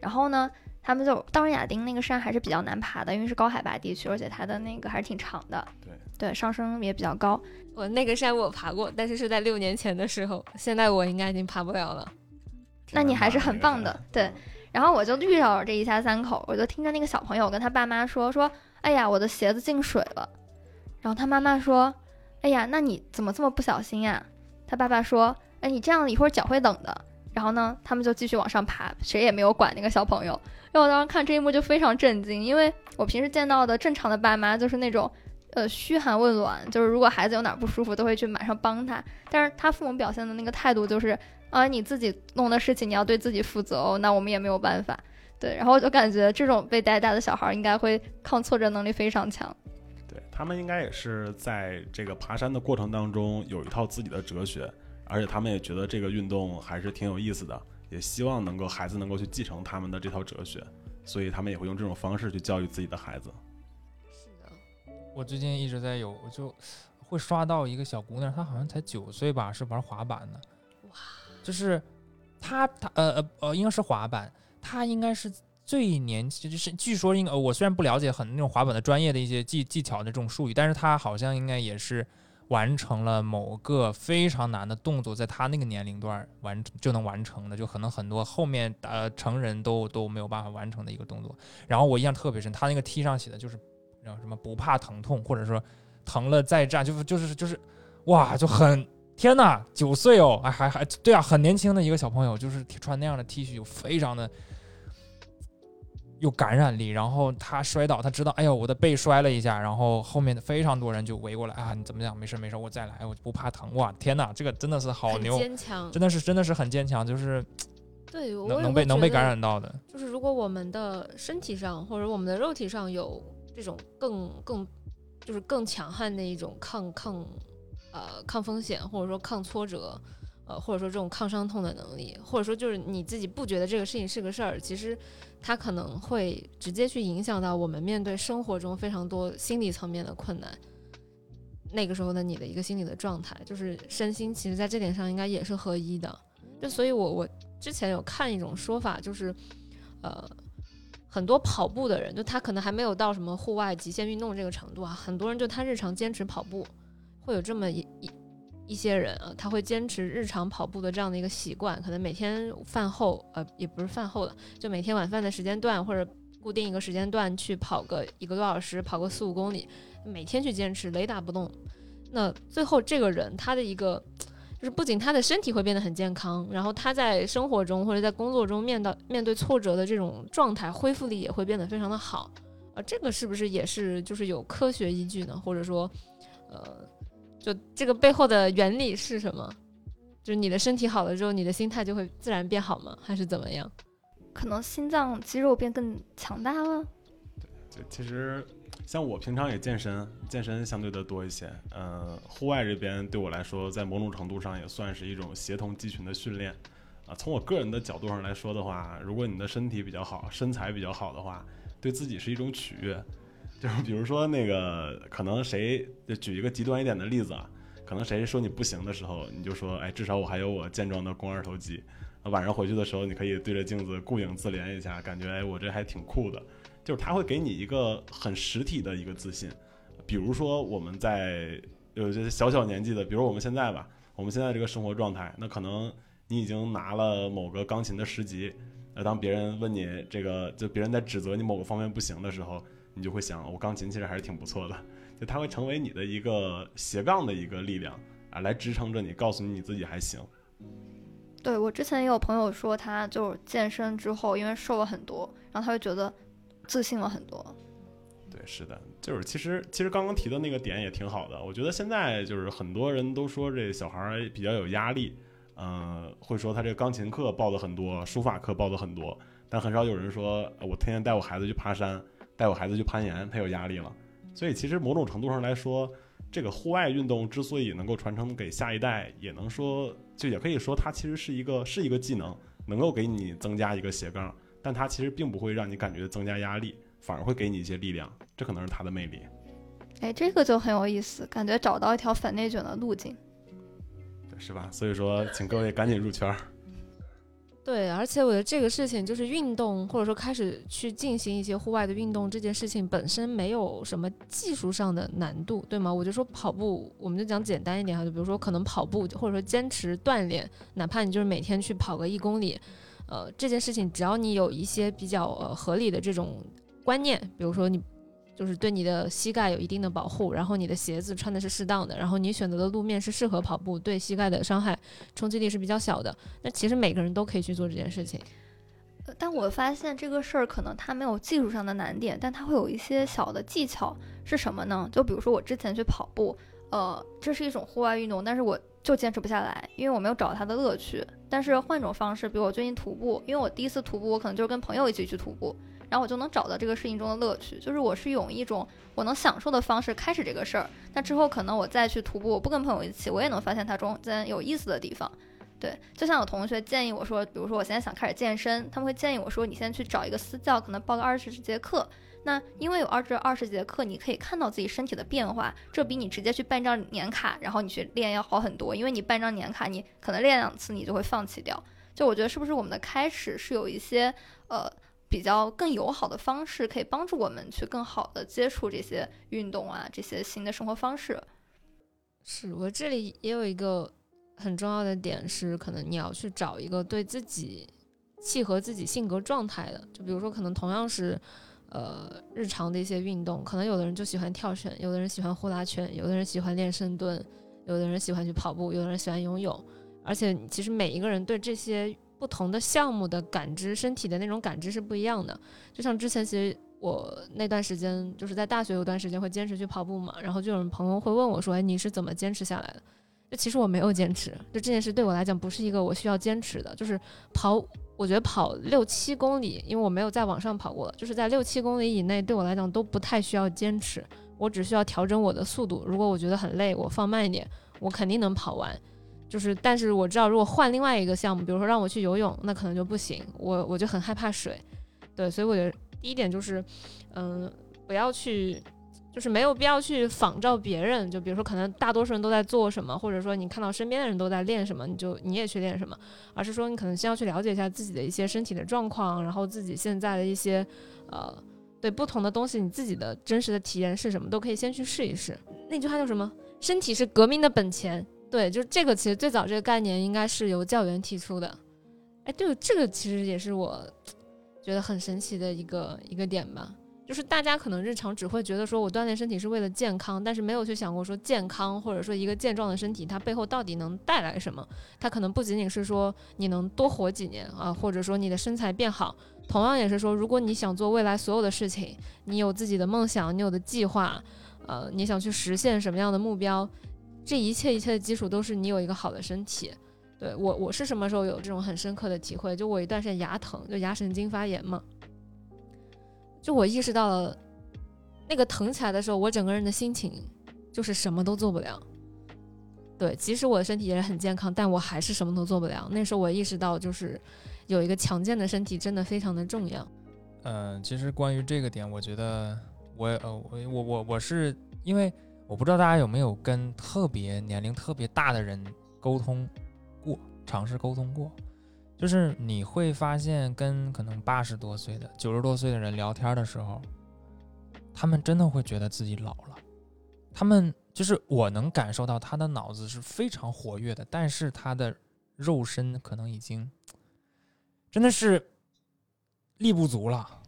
[SPEAKER 2] 然后呢，他们就稻城亚丁那个山还是比较难爬的，因为是高海拔地区，而且它的那个还是挺长的。
[SPEAKER 1] 对
[SPEAKER 2] 对，上升也比较高。
[SPEAKER 4] 我那个山我爬过，但是是在六年前的时候，现在我应该已经爬不了了。
[SPEAKER 2] 那你还是很棒的，对。然后我就遇到了这一家三口，我就听着那个小朋友跟他爸妈说说。哎呀，我的鞋子进水了。然后他妈妈说：“哎呀，那你怎么这么不小心呀？”他爸爸说：“哎，你这样一会儿脚会冷的。”然后呢，他们就继续往上爬，谁也没有管那个小朋友。然后我当时看这一幕就非常震惊，因为我平时见到的正常的爸妈就是那种，呃，嘘寒问暖，就是如果孩子有哪不舒服，都会去马上帮他。但是他父母表现的那个态度就是，啊，你自己弄的事情你要对自己负责哦，那我们也没有办法。对，然后我就感觉这种被带大的小孩应该会抗挫折能力非常强。
[SPEAKER 1] 对他们应该也是在这个爬山的过程当中有一套自己的哲学，而且他们也觉得这个运动还是挺有意思的，也希望能够孩子能够去继承他们的这套哲学，所以他们也会用这种方式去教育自己的孩子。
[SPEAKER 4] 是的，
[SPEAKER 3] 我最近一直在有我就会刷到一个小姑娘，她好像才九岁吧，是玩滑板的。
[SPEAKER 4] 哇，
[SPEAKER 3] 就是她她呃呃呃，应该是滑板。他应该是最年轻，就是据说应该，我虽然不了解很那种滑板的专业的一些技技巧的这种术语，但是他好像应该也是完成了某个非常难的动作，在他那个年龄段完就能完成的，就可能很多后面呃成人都都没有办法完成的一个动作。然后我印象特别深，他那个 T 上写的就是叫什么不怕疼痛，或者说疼了再战，就是就是就是哇，就很。天呐，九岁哦，哎，还还对啊，很年轻的一个小朋友，就是穿那样的 T 恤，非常的有感染力。然后他摔倒，他知道，哎呦，我的背摔了一下，然后后面的非常多人就围过来啊，你怎么样？没事没事，我再来，我不怕疼。哇，天呐，这个真的是好牛，
[SPEAKER 4] 坚强，
[SPEAKER 3] 真的是真的是很坚强，就是
[SPEAKER 4] 对，
[SPEAKER 3] 能能被能被感染到的。
[SPEAKER 4] 就是如果我们的身体上或者我们的肉体上有这种更更就是更强悍的一种抗抗。呃，抗风险或者说抗挫折，呃，或者说这种抗伤痛的能力，或者说就是你自己不觉得这个事情是个事儿，其实它可能会直接去影响到我们面对生活中非常多心理层面的困难。那个时候的你的一个心理的状态，就是身心其实在这点上应该也是合一的。就所以，我我之前有看一种说法，就是呃，很多跑步的人，就他可能还没有到什么户外极限运动这个程度啊，很多人就他日常坚持跑步。会有这么一一一些人啊，他会坚持日常跑步的这样的一个习惯，可能每天饭后，呃，也不是饭后了，就每天晚饭的时间段或者固定一个时间段去跑个一个多小时，跑个四五公里，每天去坚持，雷打不动。那最后这个人他的一个就是不仅他的身体会变得很健康，然后他在生活中或者在工作中面到面对挫折的这种状态恢复力也会变得非常的好啊，这个是不是也是就是有科学依据呢？或者说，呃。就这个背后的原理是什么？就是你的身体好了之后，你的心态就会自然变好吗？还是怎么样？
[SPEAKER 2] 可能心脏肌肉变更强大了。
[SPEAKER 1] 对，就其实像我平常也健身，健身相对的多一些。嗯，户外这边对我来说，在某种程度上也算是一种协同肌群的训练。啊，从我个人的角度上来说的话，如果你的身体比较好，身材比较好的话，对自己是一种取悦。就是比如说那个，可能谁就举一个极端一点的例子啊，可能谁说你不行的时候，你就说，哎，至少我还有我健壮的肱二头肌。晚上回去的时候，你可以对着镜子顾影自怜一下，感觉哎，我这还挺酷的。就是他会给你一个很实体的一个自信，比如说我们在有些小小年纪的，比如我们现在吧，我们现在这个生活状态，那可能你已经拿了某个钢琴的十级，那当别人问你这个，就别人在指责你某个方面不行的时候，你就会想，我钢琴其实还是挺不错的，就它会成为你的一个斜杠的一个力量啊，来支撑着你，告诉你你自己还行。
[SPEAKER 2] 对我之前也有朋友说，他就健身之后，因为瘦了很多，然后他会觉得自信了很多。
[SPEAKER 1] 对，是的，就是其实其实刚刚提的那个点也挺好的。我觉得现在就是很多人都说这小孩儿比较有压力，嗯、会说他这个钢琴课报的很多，书法课报的很多，但很少有人说呃我天天带我孩子去爬山，带我孩子去攀岩，他有压力了。所以其实某种程度上来说，这个户外运动之所以能够传承给下一代，也能说就也可以说它其实是一个是一个技能，能够给你增加一个斜杠，但它其实并不会让你感觉增加压力。反而会给你一些力量，这可能是它的魅力。
[SPEAKER 2] 哎，这个就很有意思，感觉找到一条反内卷的路径，
[SPEAKER 1] 对，是吧？所以说，请各位赶紧入圈儿。
[SPEAKER 4] 对，而且我觉得这个事情就是运动，或者说开始去进行一些户外的运动，这件事情本身没有什么技术上的难度，对吗？我就说跑步，我们就讲简单一点哈，就比如说可能跑步，或者说坚持锻炼，哪怕你就是每天去跑个一公里，呃，这件事情只要你有一些比较呃合理的这种观念，比如说你就是对你的膝盖有一定的保护，然后你的鞋子穿的是适当的，然后你选择的路面是适合跑步，对膝盖的伤害冲击力是比较小的，那其实每个人都可以去做这件事情。
[SPEAKER 2] 但我发现这个事儿可能它没有技术上的难点，但它会有一些小的技巧，是什么呢？就比如说我之前去跑步，呃，这是一种户外运动，但是我就坚持不下来，因为我没有找到它的乐趣。但是换种方式，比如我最近徒步，因为我第一次徒步，我可能就是跟朋友一起去徒步，然后我就能找到这个事情中的乐趣，就是我是用一种我能享受的方式开始这个事儿。那之后可能我再去徒步，我不跟朋友一起，我也能发现它中间有意思的地方。对，就像有同学建议我说，比如说我现在想开始健身，他们会建议我说，你先去找一个私教，可能报个二十节课。那因为有二至二十节课，你可以看到自己身体的变化，这比你直接去办张年卡，然后你去练要好很多。因为你办张年卡，你可能练两次你就会放弃掉。就我觉得是不是我们的开始是有一些呃比较更友好的方式，可以帮助我们去更好的接触这些运动啊，这些新的生活方式。
[SPEAKER 4] 是我这里也有一个很重要的点是，可能你要去找一个对自己契合自己性格状态的，就比如说可能同样是呃日常的一些运动，可能有的人就喜欢跳绳，有的人喜欢呼啦圈，有的人喜欢练深蹲，有的人喜欢去跑步，有的人喜欢游泳，而且其实每一个人对这些不同的项目的感知，身体的那种感知是不一样的。就像之前其实我那段时间就是在大学有段时间会坚持去跑步嘛，然后就有人朋友会问我说：“哎，你是怎么坚持下来的？”就其实我没有坚持，就这件事对我来讲不是一个我需要坚持的，就是跑，我觉得跑六七公里，因为我没有在网上跑过，就是在六七公里以内对我来讲都不太需要坚持，我只需要调整我的速度。如果我觉得很累，我放慢一点，我肯定能跑完。就是，但是我知道，如果换另外一个项目，比如说让我去游泳，那可能就不行，我我就很害怕水。对，所以我觉得第一点就是，嗯，不要去，就是没有必要去仿照别人。就比如说，可能大多数人都在做什么，或者说你看到身边的人都在练什么，你就你也去练什么，而是说你可能先要去了解一下自己的一些身体的状况，然后自己现在的一些，呃，对不同的东西，你自己的真实的体验是什么，都可以先去试一试。那句话叫什么？身体是革命的本钱。对，就是这个，其实最早这个概念应该是由教员提出的。哎，对，这个其实也是我觉得很神奇的一个一个点吧。就是大家可能日常只会觉得说我锻炼身体是为了健康，但是没有去想过说健康或者说一个健壮的身体，它背后到底能带来什么？它可能不仅仅是说你能多活几年啊，或者说你的身材变好，同样也是说，如果你想做未来所有的事情，你有自己的梦想，你有的计划，呃，你想去实现什么样的目标？这一切一切的基础都是你有一个好的身体。对我，我是什么时候有这种很深刻的体会？就我一段时间牙疼，就牙神经发炎嘛。就我意识到了，那个疼起来的时候，我整个人的心情就是什么都做不了。对，即使我的身体也是很健康，但我还是什么都做不了。那时候我意识到，就是有一个强健的身体真的非常的重要。
[SPEAKER 3] 嗯，其实关于这个点，我觉得我呃我我我我是因为我不知道大家有没有跟特别年龄特别大的人沟通过，尝试沟通过，就是你会发现跟可能八十多岁的、九十多岁的人聊天的时候，他们真的会觉得自己老了，他们就是我能感受到他的脑子是非常活跃的，但是他的肉身可能已经真的是力不足了。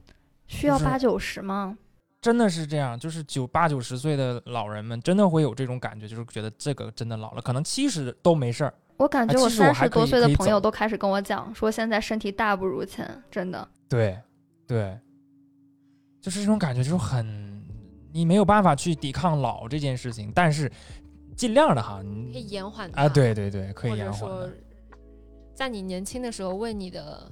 [SPEAKER 2] 需要八九十吗？
[SPEAKER 3] 真的是这样，就是九八九十岁的老人们真的会有这种感觉，就是觉得这个真的老了，可能七十都没事儿。
[SPEAKER 2] 我感觉我三十多岁的朋友都开始跟我讲，说现在身体大不如前，真的。
[SPEAKER 3] 对，对，就是这种感觉，就是很你没有办法去抵抗老这件事情，但是尽量的哈，你
[SPEAKER 4] 可以延缓它
[SPEAKER 3] 啊，，对对对，可以延缓的。
[SPEAKER 4] 在你年轻的时候为你的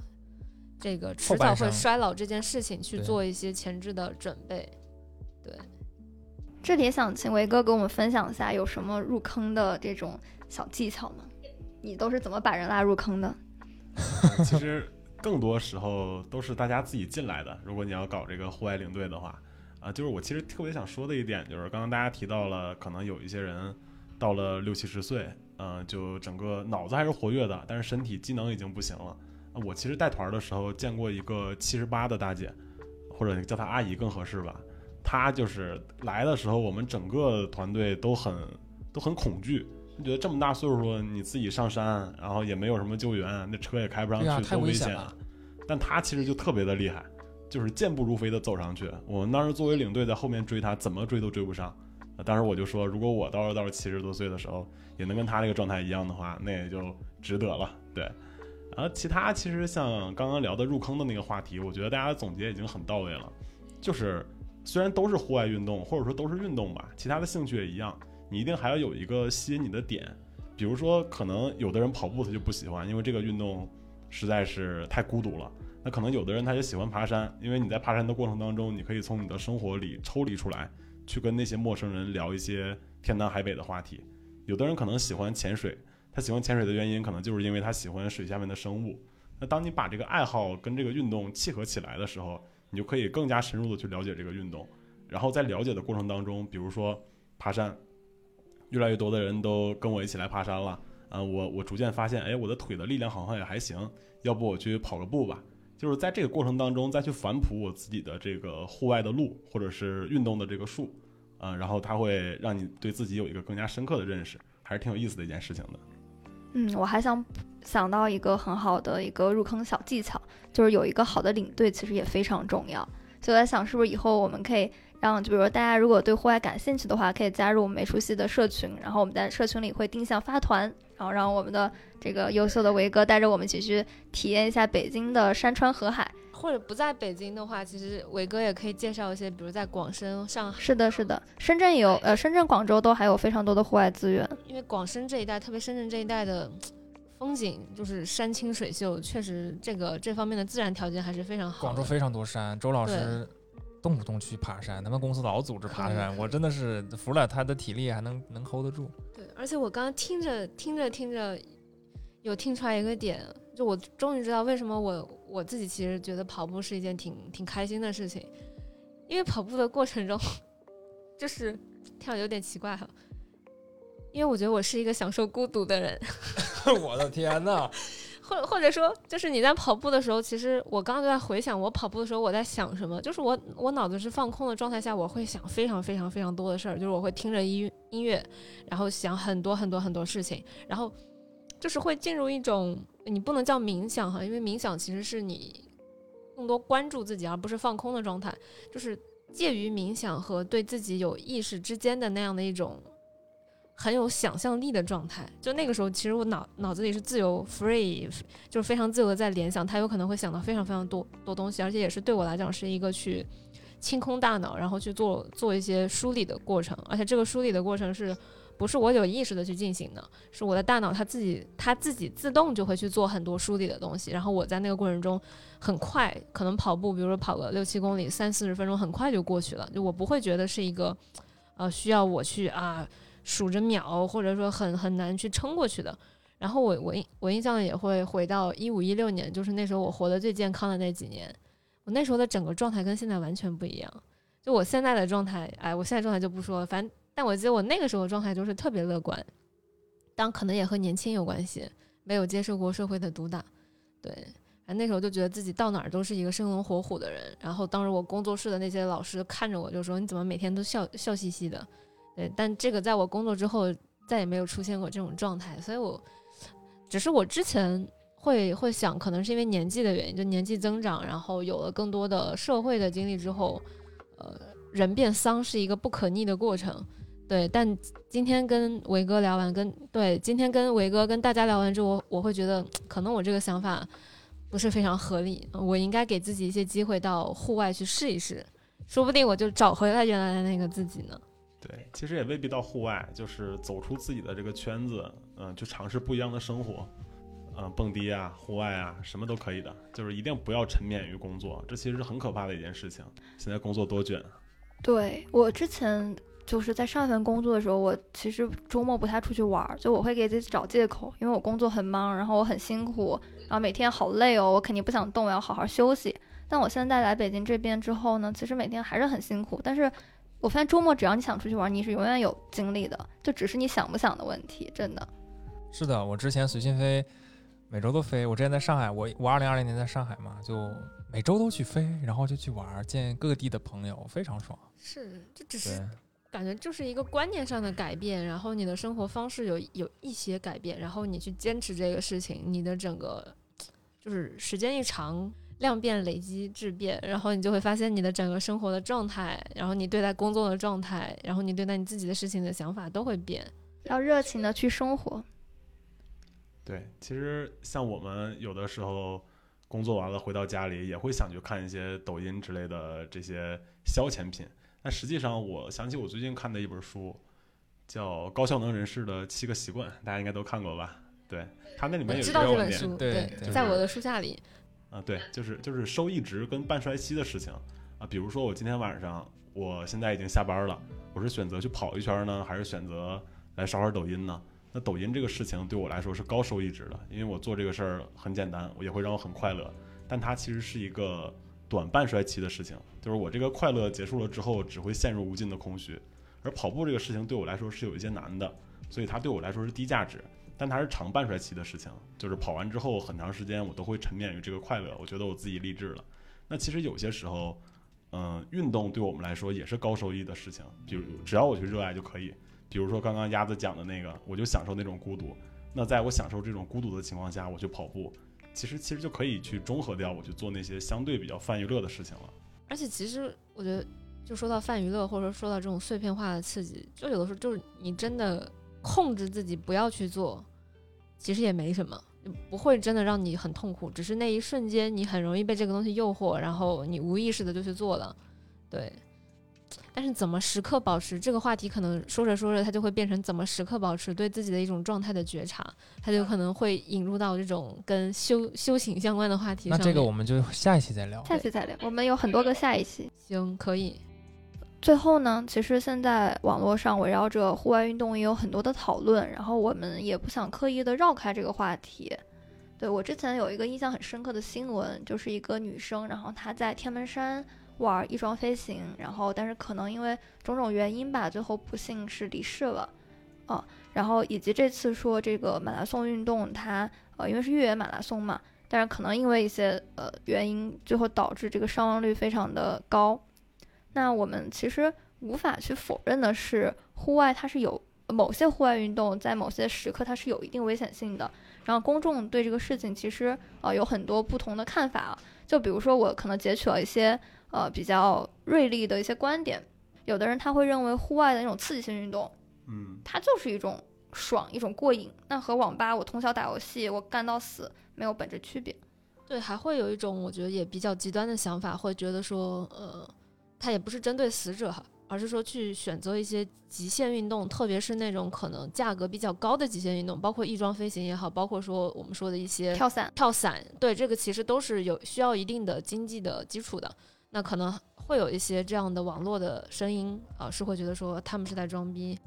[SPEAKER 4] 这个迟早会衰老这件事情去做一些前置的准备。
[SPEAKER 2] 这里也想请维哥给我们分享一下有什么入坑的这种小技巧吗？你都是怎么把人拉入坑的？
[SPEAKER 1] 其实更多时候都是大家自己进来的。如果你要搞这个户外领队的话，啊，就是我其实特别想说的一点，就是刚刚大家提到了，可能有一些人到了六七十岁，呃，就整个脑子还是活跃的，但是身体机能已经不行了。啊我其实带团的时候见过一个七十八的大姐，或者叫她阿姨更合适吧。她就是来的时候，我们整个团队都很都很恐惧，就觉得这么大岁数了，你自己上山，然后也没有什么救援，那车也开不上去，多危险啊！但他其实就特别的厉害，就是健步如飞的走上去。我们当时作为领队在后面追他，怎么追都追不上。呃当时我就说，如果我到时候到了七十多岁的时候，也能跟他这个状态一样的话，那也就值得了。对。然后其他其实像刚刚聊的入坑的那个话题，我觉得大家总结已经很到位了。就是虽然都是户外运动，或者说都是运动吧，其他的兴趣也一样，你一定还要有一个吸引你的点。比如说，可能有的人跑步他就不喜欢，因为这个运动实在是太孤独了。那可能有的人他也喜欢爬山，因为你在爬山的过程当中，你可以从你的生活里抽离出来，去跟那些陌生人聊一些天南海北的话题。有的人可能喜欢潜水，他喜欢潜水的原因，可能就是因为他喜欢水下面的生物。那当你把这个爱好跟这个运动契合起来的时候，你就可以更加深入的去了解这个运动。然后在了解的过程当中，比如说爬山，越来越多的人都跟我一起来爬山了。啊，我我逐渐发现，哎，我的腿的力量好像也还行，要不我去跑个步吧。就是在这个过程当中，再去反哺我自己的这个户外的路，或者是运动的这个术，啊，然后它会让你对自己有一个更加深刻的认识，还是挺有意思的一件事情的。
[SPEAKER 2] 嗯，我还想想到一个很好的一个入坑小技巧，就是有一个好的领队，其实也非常重要。所以我在想，是不是以后我们可以让，就比如说大家如果对户外感兴趣的话，可以加入我们美术系的社群，然后我们在社群里会定向发团，然后让我们的这个优秀的维哥带着我们一起去体验一下北京的山川河海。
[SPEAKER 4] 或者不在北京的话，其实伟哥也可以介绍一些，比如在广深、上海，
[SPEAKER 2] 是的，是的，深圳也有，呃，深圳、广州都还有非常多的户外资源。
[SPEAKER 4] 因为广深这一带，特别深圳这一带的风景就是山清水秀，确实这个这方面的自然条件还是非常好的。
[SPEAKER 3] 广州非常多山，周老师动不动去爬山，他们公司老组织爬山，我真的是服了，他的体力还能能 hold 得住。
[SPEAKER 4] 对，而且我刚刚听着听着听着，有听出来一个点，就我终于知道为什么我我自己其实觉得跑步是一件挺挺开心的事情，因为跑步的过程中，就是 跳有点奇怪哈，因为我觉得我是一个享受孤独的人，
[SPEAKER 3] 我的天呐！
[SPEAKER 4] 或或者说，就是你在跑步的时候，其实我刚刚就在回想我跑步的时候我在想什么，就是我我脑子是放空的状态下，我会想非常非常非常多的事儿，就是我会听着音音乐，然后想很多很多很多事情，然后就是会进入一种你不能叫冥想哈，因为冥想其实是你更多关注自己而不是放空的状态，就是介于冥想和对自己有意识之间的那样的一种。很有想象力的状态，就那个时候，其实我脑脑子里是自由 free，就是非常自由的在联想，他有可能会想到非常非常多多东西，而且也是对我来讲是一个去清空大脑，然后去做做一些梳理的过程，而且这个梳理的过程是不是我有意识的去进行的，是我的大脑它自己它自己自动就会去做很多梳理的东西，然后我在那个过程中很快，可能跑步，比如说跑个六七公里，三四十分钟很快就过去了，就我不会觉得是一个呃需要我去啊。数着秒，或者说很很难去撑过去的。然后我我印我印象也会回到一五一六年，就是那时候我活得最健康的那几年。我那时候的整个状态跟现在完全不一样。就我现在的状态，哎，我现在状态就不说了。反正，但我记得我那个时候状态就是特别乐观。当可能也和年轻有关系，没有接受过社会的毒打。对，那时候就觉得自己到哪儿都是一个生龙活虎的人。然后当时我工作室的那些老师看着我就说：“你怎么每天都笑笑嘻嘻的？”对，但这个在我工作之后再也没有出现过这种状态，所以我只是我之前会会想，可能是因为年纪的原因，就年纪增长，然后有了更多的社会的经历之后，呃，人变丧是一个不可逆的过程。对，但今天跟维哥聊完，跟对今天跟维哥跟大家聊完之后，我我会觉得可能我这个想法不是非常合理，我应该给自己一些机会到户外去试一试，说不定我就找回来原来的那个自己呢。
[SPEAKER 1] 对，其实也未必到户外，就是走出自己的这个圈子，嗯、去尝试不一样的生活，嗯、蹦迪啊、户外啊，什么都可以的，就是一定不要沉湎于工作，这其实是很可怕的一件事情。现在工作多卷，
[SPEAKER 2] 对我之前就是在上一份工作的时候，我其实周末不太出去玩儿，就我会给自己找借口，因为我工作很忙，然后我很辛苦，然后每天好累哦，我肯定不想动，我要好好休息。但我现在来北京这边之后呢，其实每天还是很辛苦，但是我发现周末只要你想出去玩，你是永远有精力的，就只是你想不想的问题，真的。
[SPEAKER 3] 是的，我之前随心飞，每周都飞。我之前在上海，我我二零二零年在上海嘛，就每周都去飞，然后就去玩，见各地的朋友，非常爽。
[SPEAKER 4] 是，这只是，感觉就是一个观念上的改变，然后你的生活方式有有一些改变，然后你去坚持这个事情，你的整个就是时间一长，量变累积质变，然后你就会发现你的整个生活的状态，然后你对待工作的状态，然后你对待你自己的事情的想法都会变。
[SPEAKER 2] 要热情的去生活，
[SPEAKER 1] 对，其实像我们有的时候工作完了回到家里，也会想去看一些抖音之类的这些消遣品。但实际上，我想起我最近看的一本书，叫《高效能人士的七个习惯》，大家应该都看过吧？对，它那里面有一
[SPEAKER 4] 我知道
[SPEAKER 1] 个观点
[SPEAKER 4] 这本书，
[SPEAKER 3] 对对
[SPEAKER 4] 在我的书架里。
[SPEAKER 1] 啊，对，就是就是收益值跟半衰期的事情啊。比如说我今天晚上，我现在已经下班了，我是选择去跑一圈呢，还是选择来刷会儿抖音呢？那抖音这个事情对我来说是高收益值的，因为我做这个事儿很简单，我也会让我很快乐，但它其实是一个短半衰期的事情，就是我这个快乐结束了之后，只会陷入无尽的空虚。而跑步这个事情对我来说是有一些难的，所以它对我来说是低价值。但它是长半衰期的事情，就是跑完之后很长时间我都会沉湎于这个快乐，我觉得我自己励志了。那其实有些时候，嗯、运动对我们来说也是高收益的事情，比如只要我去热爱就可以。比如说刚刚鸭子讲的那个，我就享受那种孤独。那在我享受这种孤独的情况下，我去跑步，其实其实就可以去中和掉我去做那些相对比较泛娱乐的事情了。
[SPEAKER 4] 而且其实我觉得，就说到泛娱乐，或者说说到这种碎片化的刺激，就有的时候就是你真的控制自己不要去做，其实也没什么，不会真的让你很痛苦，只是那一瞬间你很容易被这个东西诱惑，然后你无意识的就去做了，对。但是怎么时刻保持这个话题，可能说着说着，它就会变成怎么时刻保持对自己的一种状态的觉察，它就可能会引入到这种跟修修行相关的话题上。
[SPEAKER 3] 那这个我们就下一期再聊。
[SPEAKER 2] 下期再聊。我们有很多个下一期。
[SPEAKER 4] 行可以，
[SPEAKER 2] 最后呢，其实现在网络上围绕着户外运动也有很多的讨论，然后我们也不想刻意的绕开这个话题。对我之前有一个印象很深刻的新闻，就是一个女生，然后她在天门山玩翼装飞行，然后但是可能因为种种原因吧，最后不幸是离世了。啊，然后以及这次说这个马拉松运动它，呃因为是越野马拉松嘛，但是可能因为一些呃原因，最后导致这个伤亡率非常的高。那我们其实无法去否认的是，户外它是有某些户外运动在某些时刻它是有一定危险性的。然后公众对这个事情其实呃有很多不同的看法啊，就比如说我可能截取了一些呃比较锐利的一些观点，有的人他会认为户外的那种刺激性运动，
[SPEAKER 1] 嗯，
[SPEAKER 2] 它就是一种爽，一种过瘾，那和网吧我通宵打游戏我干到死没有本质区别。
[SPEAKER 4] 对，还会有一种我觉得也比较极端的想法，会觉得说，呃，它也不是针对死者哈，而是说去选择一些极限运动，特别是那种可能价格比较高的极限运动，包括翼装飞行也好，包括说我们说的一些
[SPEAKER 2] 跳伞，
[SPEAKER 4] 跳伞，对，这个其实都是有需要一定的经济的基础的。那可能会有一些这样的网络的声音啊、是会觉得说他们是在装逼，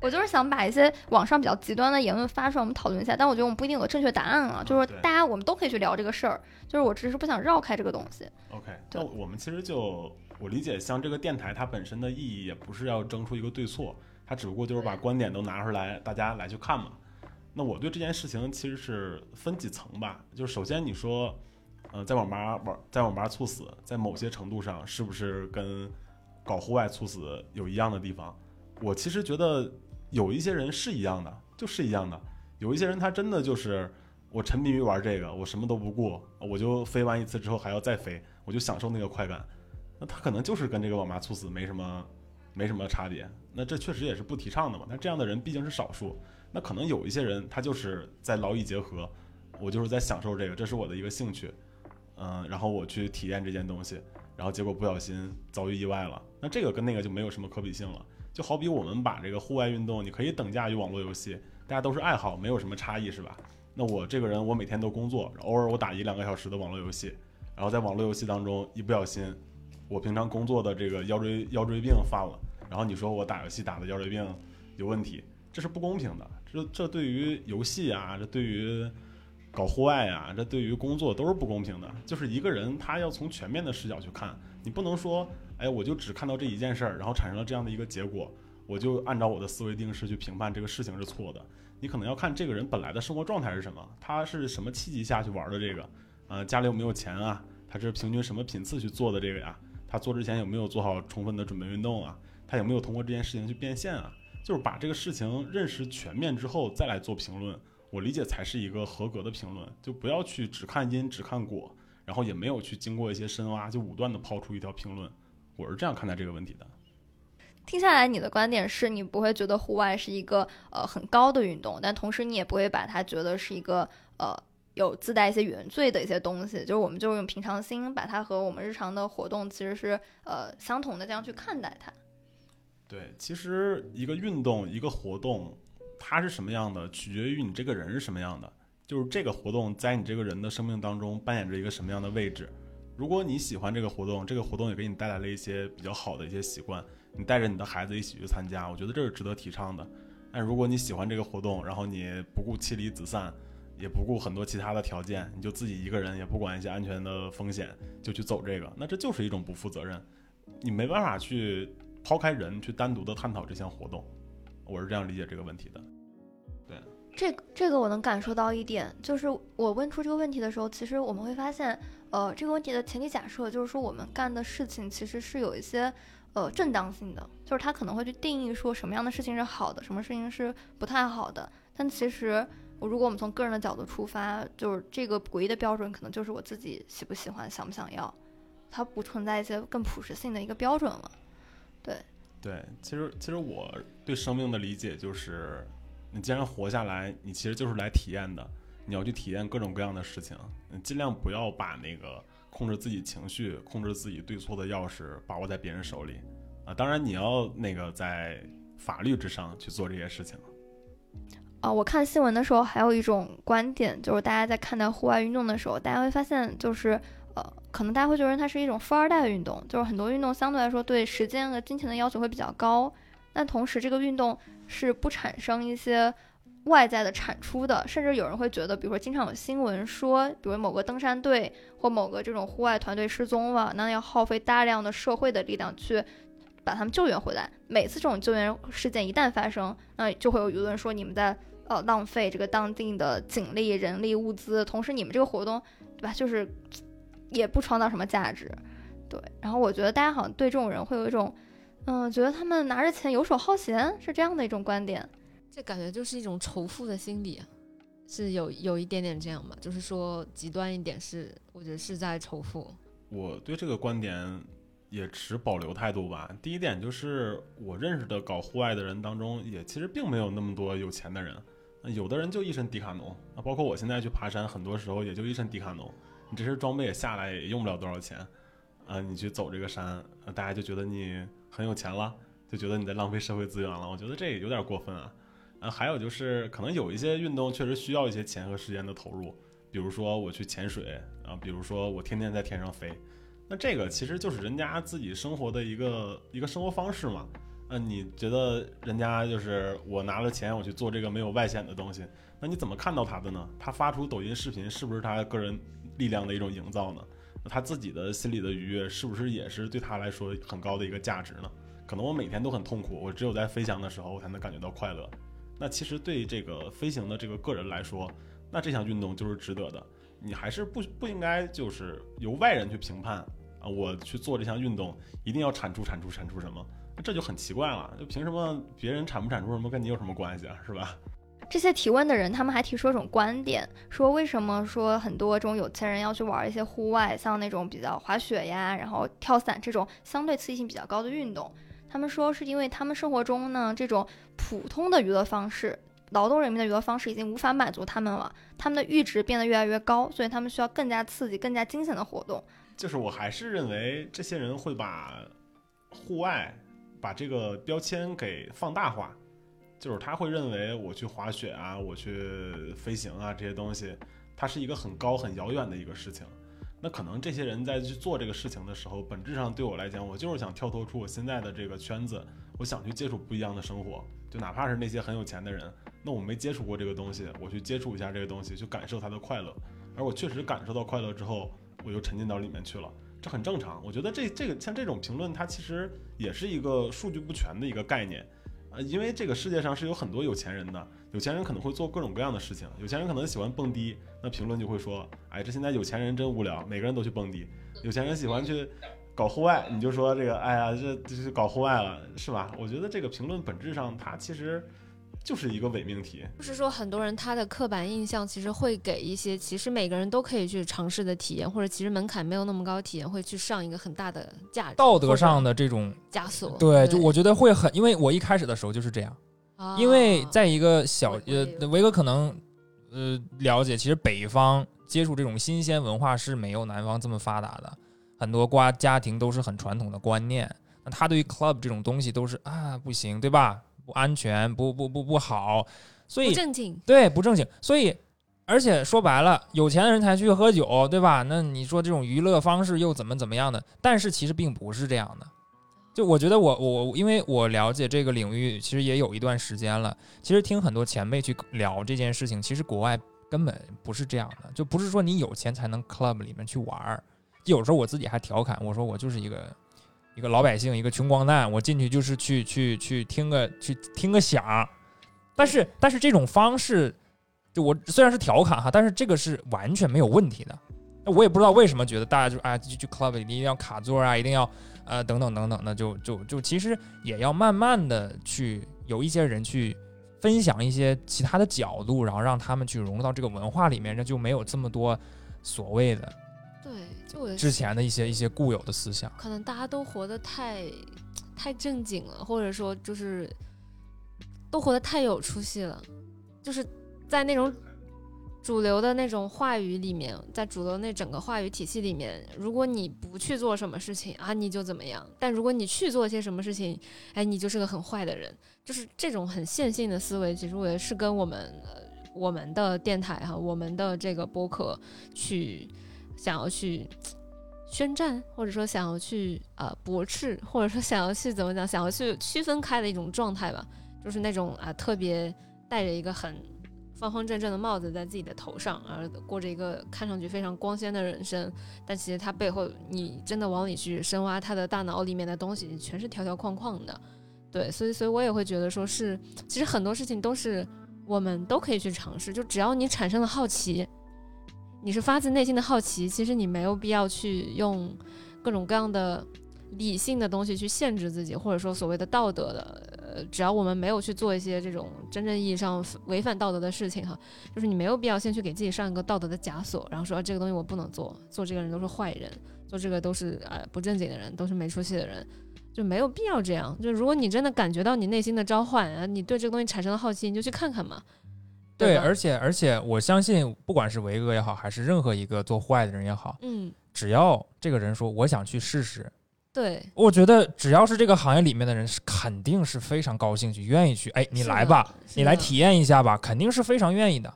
[SPEAKER 2] 我就是想把一些网上比较极端的言论发出来，我们讨论一下。但我觉得我们不一定有个正确答案啊，就是说大家我们都可以去聊这个事儿，就是我只是不想绕开这个东西。
[SPEAKER 1] OK，
[SPEAKER 2] 对
[SPEAKER 1] 那我们其实就我理解，像这个电台它本身的意义也不是要争出一个对错，它只不过就是把观点都拿出来，大家来去看嘛。那我对这件事情其实是分几层吧，就是首先你说，呃，在网吧玩，在网吧猝死，在某些程度上是不是跟搞户外猝死有一样的地方？我其实觉得有一些人是一样的，就是一样的。有一些人他真的就是我沉迷于玩这个，我什么都不顾，我就飞完一次之后还要再飞，我就享受那个快感。那他可能就是跟这个网吧猝死没什么没什么差别。那这确实也是不提倡的嘛。那这样的人毕竟是少数。那可能有一些人他就是在劳逸结合，我就是在享受这个，这是我的一个兴趣。嗯，然后我去体验这件东西，然后结果不小心遭遇意外了。那这个跟那个就没有什么可比性了。就好比我们把这个户外运动，你可以等价于网络游戏，大家都是爱好，没有什么差异，是吧？那我这个人，我每天都工作，偶尔我打一两个小时的网络游戏，然后在网络游戏当中一不小心，我平常工作的这个腰椎腰椎病犯了，然后你说我打游戏打的腰椎病有问题，这是不公平的。这这对于游戏啊，这对于搞户外啊，这对于工作都是不公平的。就是一个人他要从全面的视角去看，你不能说，哎，我就只看到这一件事儿，然后产生了这样的一个结果，我就按照我的思维定式去评判这个事情是错的。你可能要看这个人本来的生活状态是什么，他是什么契机下去玩的这个，呃，家里有没有钱啊？他是平均什么频次去做的这个呀？他做之前有没有做好充分的准备运动啊？他有没有通过这件事情去变现啊？就是把这个事情认识全面之后再来做评论，我理解才是一个合格的评论。就不要去只看因只看果，然后也没有去经过一些深挖，就武断的抛出一条评论。我是这样看待这个问题的。
[SPEAKER 2] 听下来，你的观点是你不会觉得户外是一个呃很高的运动，但同时你也不会把它觉得是一个呃有自带一些原罪的一些东西，就是我们就用平常心把它和我们日常的活动其实是呃相同的这样去看待它。
[SPEAKER 1] 对，其实一个运动一个活动，它是什么样的，取决于你这个人是什么样的，就是这个活动在你这个人的生命当中扮演着一个什么样的位置。如果你喜欢这个活动，这个活动也给你带来了一些比较好的一些习惯。你带着你的孩子一起去参加，我觉得这是值得提倡的。但如果你喜欢这个活动，然后你不顾妻离子散，也不顾很多其他的条件，你就自己一个人，也不管一些安全的风险，就去走这个，那这就是一种不负责任。你没办法去抛开人去单独的探讨这项活动，我是这样理解这个问题的。
[SPEAKER 2] 对这这个我能感受到一点，就是我问出这个问题的时候，其实我们会发现，呃，这个问题的前提假设就是说我们干的事情其实是有一些。呃，正当性的，就是他可能会去定义说什么样的事情是好的，什么事情是不太好的。但其实，如果我们从个人的角度出发，就是这个唯一的标准，可能就是我自己喜不喜欢，想不想要，它不存在一些更普适性的一个标准了。对，
[SPEAKER 1] 对，其实其实我对生命的理解就是，你既然活下来，你其实就是来体验的，你要去体验各种各样的事情，你尽量不要把那个。控制自己情绪、控制自己对错的钥匙把握在别人手里，啊，当然你要那个在法律之上去做这些事情。
[SPEAKER 2] 啊，我看新闻的时候还有一种观点，就是大家在看待户外运动的时候，大家会发现，就是呃，可能大家会觉得它是一种富二代运动，就是很多运动相对来说对时间和金钱的要求会比较高，但同时这个运动是不产生一些。外在的产出的，甚至有人会觉得，比如说经常有新闻说，比如某个登山队或某个这种户外团队失踪了，那要耗费大量的社会的力量去把他们救援回来。每次这种救援事件一旦发生，那就会有舆论说你们在呃浪费这个当地的警力、人力、物资，同时你们这个活动，对吧？就是也不创造什么价值，对。然后我觉得大家好像对这种人会有一种，嗯，觉得他们拿着钱游手好闲，是这样的一种观点。
[SPEAKER 4] 这感觉就是一种仇富的心理，是有有一点点这样吧？就是说极端一点是，我觉得是在仇富。
[SPEAKER 1] 我对这个观点也持保留态度吧。第一点就是我认识的搞户外的人当中，也其实并没有那么多有钱的人，有的人就一身迪卡侬。那包括我现在去爬山，很多时候也就一身迪卡侬，你这身装备也下来也用不了多少钱，啊，你去走这个山，大家就觉得你很有钱了，就觉得你在浪费社会资源了。我觉得这也有点过分啊。啊，还有就是，可能有一些运动确实需要一些钱和时间的投入，比如说我去潜水啊，比如说我天天在天上飞，那这个其实就是人家自己生活的一个一个生活方式嘛。那你觉得人家就是我拿了钱我去做这个没有外显的东西，那你怎么看到他的呢？他发出抖音视频是不是他个人力量的一种营造呢？他自己的心里的愉悦是不是也是对他来说很高的一个价值呢？可能我每天都很痛苦，我只有在飞翔的时候我才能感觉到快乐。那其实对这个飞行的这个个人来说，那这项运动就是值得的。你还是不不应该就是由外人去评判啊，我去做这项运动一定要产出产出产出什么，这就很奇怪了，就凭什么别人产不产出什么跟你有什么关系啊，是吧？
[SPEAKER 2] 这些提问的人，他们还提出一种观点，说为什么说很多这种有钱人要去玩一些户外，像那种比较滑雪呀，然后跳伞这种相对刺激性比较高的运动？他们说是因为他们生活中呢这种普通的娱乐方式，劳动人民的娱乐方式已经无法满足他们了，他们的阈值变得越来越高，所以他们需要更加刺激、更加惊险的活动。
[SPEAKER 1] 就是我还是认为这些人会把户外把这个标签给放大化。就是他会认为我去滑雪啊，我去飞行啊这些东西，它是一个很高很遥远的一个事情。那可能这些人在去做这个事情的时候，本质上对我来讲，我就是想跳脱出我现在的这个圈子，我想去接触不一样的生活。就哪怕是那些很有钱的人，那我没接触过这个东西，我去接触一下这个东西，去感受它的快乐。而我确实感受到快乐之后，我又沉浸到里面去了，这很正常。我觉得这这个像这种评论，它其实也是一个数据不全的一个概念。呃，因为这个世界上是有很多有钱人的，有钱人可能会做各种各样的事情。有钱人可能喜欢蹦迪，那评论就会说，哎，这现在有钱人真无聊，每个人都去蹦迪。有钱人喜欢去搞户外，你就说这个，哎呀，这这是搞户外了，是吧？我觉得这个评论本质上它其实。就是一个伪命题，
[SPEAKER 4] 就是说很多人他的刻板印象其实会给一些其实每个人都可以去尝试的体验，或者其实门槛没有那么高体验，会去上一个很大的价值，
[SPEAKER 3] 道德上的这种
[SPEAKER 4] 枷锁。
[SPEAKER 3] 对，就我觉得会很，因为我一开始的时候就是这样，因为在一个小呃，维哥可能呃了解，其实北方接触这种新鲜文化是没有南方这么发达的，很多瓜家庭都是很传统的观念，那他对于 club 这种东西都是啊不行，对吧？不安全，不不不不好，所以
[SPEAKER 4] 不正经，
[SPEAKER 3] 对不正经，所以而且说白了，有钱的人才去喝酒，对吧？那你说这种娱乐方式又怎么怎么样的？但是其实并不是这样的。就我觉得我我因为我了解这个领域，其实也有一段时间了。其实听很多前辈去聊这件事情，其实国外根本不是这样的，就不是说你有钱才能 club 里面去玩儿。有时候我自己还调侃我说，我就是一个。一个老百姓，一个穷光蛋，我进去就是去去去听个去听个响，但是但是这种方式，就我虽然是调侃哈，但是这个是完全没有问题的。那我也不知道为什么觉得大家就哎就去 club 一定要卡座啊，一定要呃等等等等的，就就就其实也要慢慢的去有一些人去分享一些其他的角度，然后让他们去融入到这个文化里面，那就没有这么多所谓的。之前的一些一些固有的思想，
[SPEAKER 4] 可能大家都活得太太正经了，或者说就是都活得太有出息了，就是在那种主流的那种话语里面，在主流那整个话语体系里面，如果你不去做什么事情啊，你就怎么样；但如果你去做些什么事情，哎，你就是个很坏的人。就是这种很线性的思维，其实我也是跟我们我们的电台哈，我们的这个播客去。想要去宣战，或者说想要去呃驳斥，或者说想要去怎么讲，想要去区分开的一种状态吧，就是那种啊特别戴着一个很方方正正的帽子在自己的头上，而过着一个看上去非常光鲜的人生，但其实他背后你真的往里去深挖他的大脑里面的东西，全是条条框框的。对，所以所以我也会觉得说是，其实很多事情都是我们都可以去尝试，就只要你产生了好奇。你是发自内心的好奇，其实你没有必要去用各种各样的理性的东西去限制自己，或者说所谓的道德的，呃，只要我们没有去做一些这种真正意义上违反道德的事情，哈，就是你没有必要先去给自己上一个道德的枷锁，然后说这个东西我不能做，做这个人都是坏人，做这个都是呃不正经的人，都是没出息的人，就没有必要这样。就如果你真的感觉到你内心的召唤，啊，你对这个东西产生了好奇，你就去看看嘛。
[SPEAKER 3] 对，而且而且，我相信，不管是维哥也好，还是任何一个做户外的人也好，
[SPEAKER 4] 嗯，
[SPEAKER 3] 只要这个人说我想去试试，
[SPEAKER 4] 对，
[SPEAKER 3] 我觉得只要是这个行业里面的人，是肯定是非常高兴去，愿意去。哎，你来吧，你来体验一下吧，肯定是非常愿意的。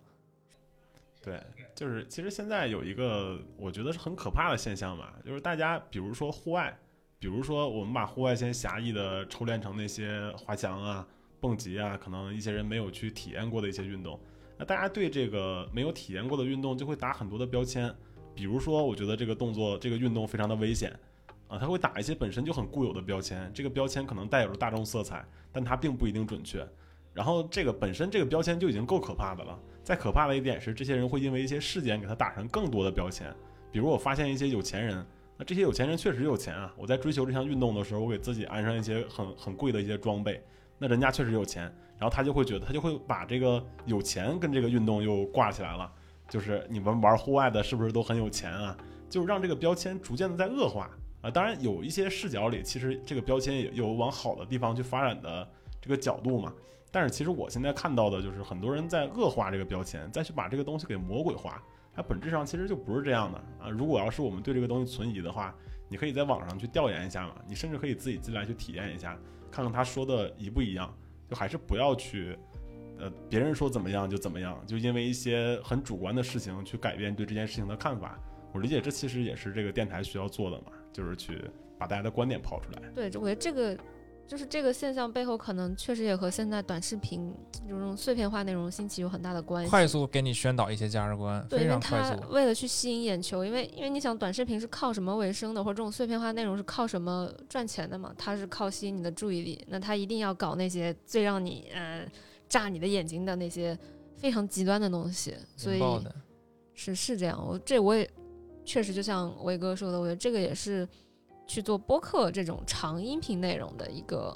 [SPEAKER 1] 对，就是其实现在有一个我觉得是很可怕的现象吧，就是大家比如说户外，比如说我们把户外先狭义的抽练成那些滑翔啊、蹦极啊，可能一些人没有去体验过的一些运动。那大家对这个没有体验过的运动就会打很多的标签，比如说，我觉得这个动作、这个运动非常的危险，啊，他会打一些本身就很固有的标签，这个标签可能带有着大众色彩，但它并不一定准确。然后这个本身这个标签就已经够可怕的了，再可怕的一点是，这些人会因为一些事件给他打上更多的标签，比如我发现一些有钱人，那这些有钱人确实有钱啊！我在追求这项运动的时候，我给自己安上一些很很贵的一些装备，那人家确实有钱，然后他就会觉得他就会把这个有钱跟这个运动又挂起来了，就是你们玩户外的是不是都很有钱啊？就让这个标签逐渐的在恶化啊！当然有一些视角里，其实这个标签也有往好的地方去发展的这个角度嘛。但是其实我现在看到的就是很多人在恶化这个标签，再去把这个东西给魔鬼化。它本质上其实就不是这样的啊！如果要是我们对这个东西存疑的话，你可以在网上去调研一下嘛，你甚至可以自己进来去体验一下，看看他说的一不一样。就还是不要去，呃，别人说怎么样就怎么样，就因为一些很主观的事情去改变对这件事情的看法。我理解这其实也是这个电台需要做的嘛，就是去把大家的观点抛出来。
[SPEAKER 4] 对，我觉得这个。就是这个现象背后，可能确实也和现在短视频这种碎片化内容兴起有很大的关系。
[SPEAKER 3] 快速给你宣导一些价值观，
[SPEAKER 4] 对，因为
[SPEAKER 3] 它
[SPEAKER 4] 为了去吸引眼球，因为因为你想短视频是靠什么为生的，或者这种碎片化内容是靠什么赚钱的嘛？它是靠吸引你的注意力，那它一定要搞那些最让你呃炸你的眼睛的那些非常极端的东西。所以是是这样，我这我也确实就像威哥说的，我觉得这个也是。去做播客这种长音频内容的一个，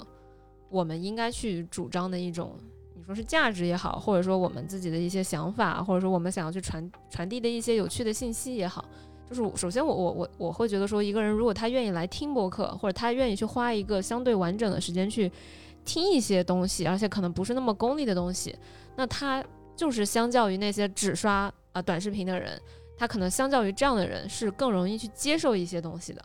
[SPEAKER 4] 我们应该去主张的一种，你说是价值也好，或者说我们自己的一些想法，或者说我们想要去传传递的一些有趣的信息也好，就是首先我我我我会觉得说，一个人如果他愿意来听播客，或者他愿意去花一个相对完整的时间去听一些东西，而且可能不是那么功利的东西，那他就是相较于那些只刷啊短视频的人，他可能相较于这样的人是更容易去接受一些东西的。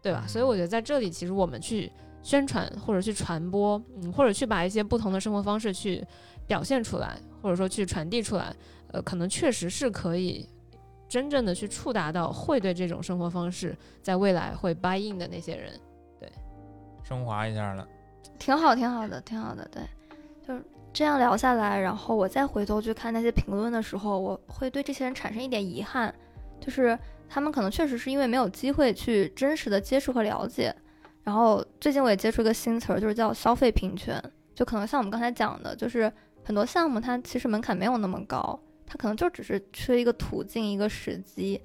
[SPEAKER 4] 对吧？所以我觉得在这里，其实我们去宣传或者去传播，嗯，或者去把一些不同的生活方式去表现出来，或者说去传递出来，呃，可能确实是可以真正的去触达到会对这种生活方式在未来会 buy in 的那些人。对，
[SPEAKER 3] 升华一下了，
[SPEAKER 2] 挺好，挺好的，挺好的。对，就是这样聊下来，然后我再回头去看那些评论的时候，我会对这些人产生一点遗憾，就是。他们可能确实是因为没有机会去真实的接触和了解，然后最近我也接触一个新词儿，就是叫消费平权，就可能像我们刚才讲的，就是很多项目它其实门槛没有那么高，它可能就只是缺一个途径、一个时机，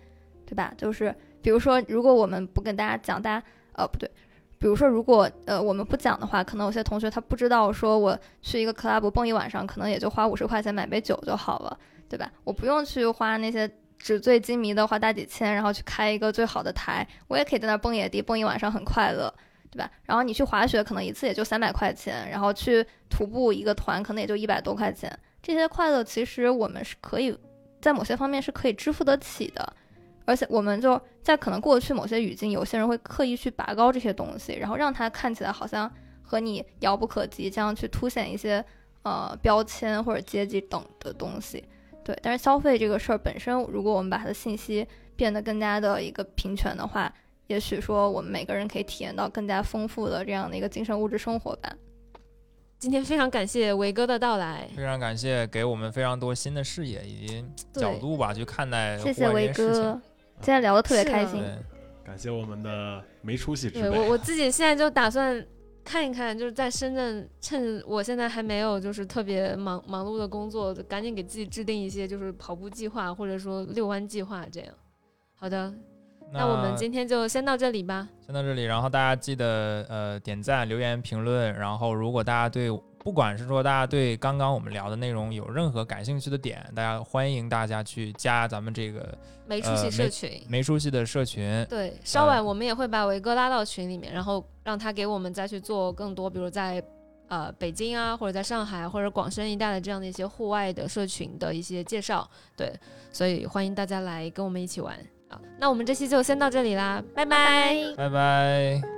[SPEAKER 2] 对吧？就是比如说，如果我们不跟大家讲，大家呃不对，比如说如果呃我们不讲的话，可能有些同学他不知道，说我去一个 club 蹦一晚上，可能也就花五十块钱买杯酒就好了，对吧？我不用去花那些。纸醉金迷的花大几千，然后去开一个最好的台，我也可以在那儿蹦野迪蹦一晚上，很快乐，对吧？然后你去滑雪，可能一次也就三百块钱，然后去徒步一个团，可能也就一百多块钱。这些快乐其实我们是可以在某些方面是可以支付得起的，而且我们就在可能过去某些语境，有些人会刻意去拔高这些东西，然后让它看起来好像和你遥不可及，这样去凸显一些呃标签或者阶级等的东西。对，但是消费这个事儿本身，如果我们把它的信息变得更加的一个平权的话，也许说我们每个人可以体验到更加丰富的这样的一个精神物质生活吧。
[SPEAKER 4] 今天非常感谢维哥的到来，
[SPEAKER 3] 非常感谢给我们非常多新的视野以及角度吧，去看待。
[SPEAKER 2] 谢谢维哥，今天聊的特别开心。
[SPEAKER 1] 感谢我们的没出息之辈。
[SPEAKER 4] 我我自己现在就打算。看一看，就是在深圳，趁我现在还没有就是特别忙忙碌的工作，赶紧给自己制定一些就是跑步计划，或者说遛弯计划这样。好的，那我们今天就先到这里吧。
[SPEAKER 3] 先到这里，然后大家记得呃点赞、留言、评论，然后如果大家对。不管是说大家对刚刚我们聊的内容有任何感兴趣的点，大家欢迎大家去加咱们这个
[SPEAKER 4] 没出息社群，
[SPEAKER 3] 没出息的社群。
[SPEAKER 4] 对，稍晚我们也会把维哥拉到群里面，然后让他给我们再去做更多，比如在呃北京啊，或者在上海或者广深一带的这样的一些户外的社群的一些介绍。对，所以欢迎大家来跟我们一起玩啊。那我们这期就先到这里啦，拜拜，
[SPEAKER 3] 拜拜。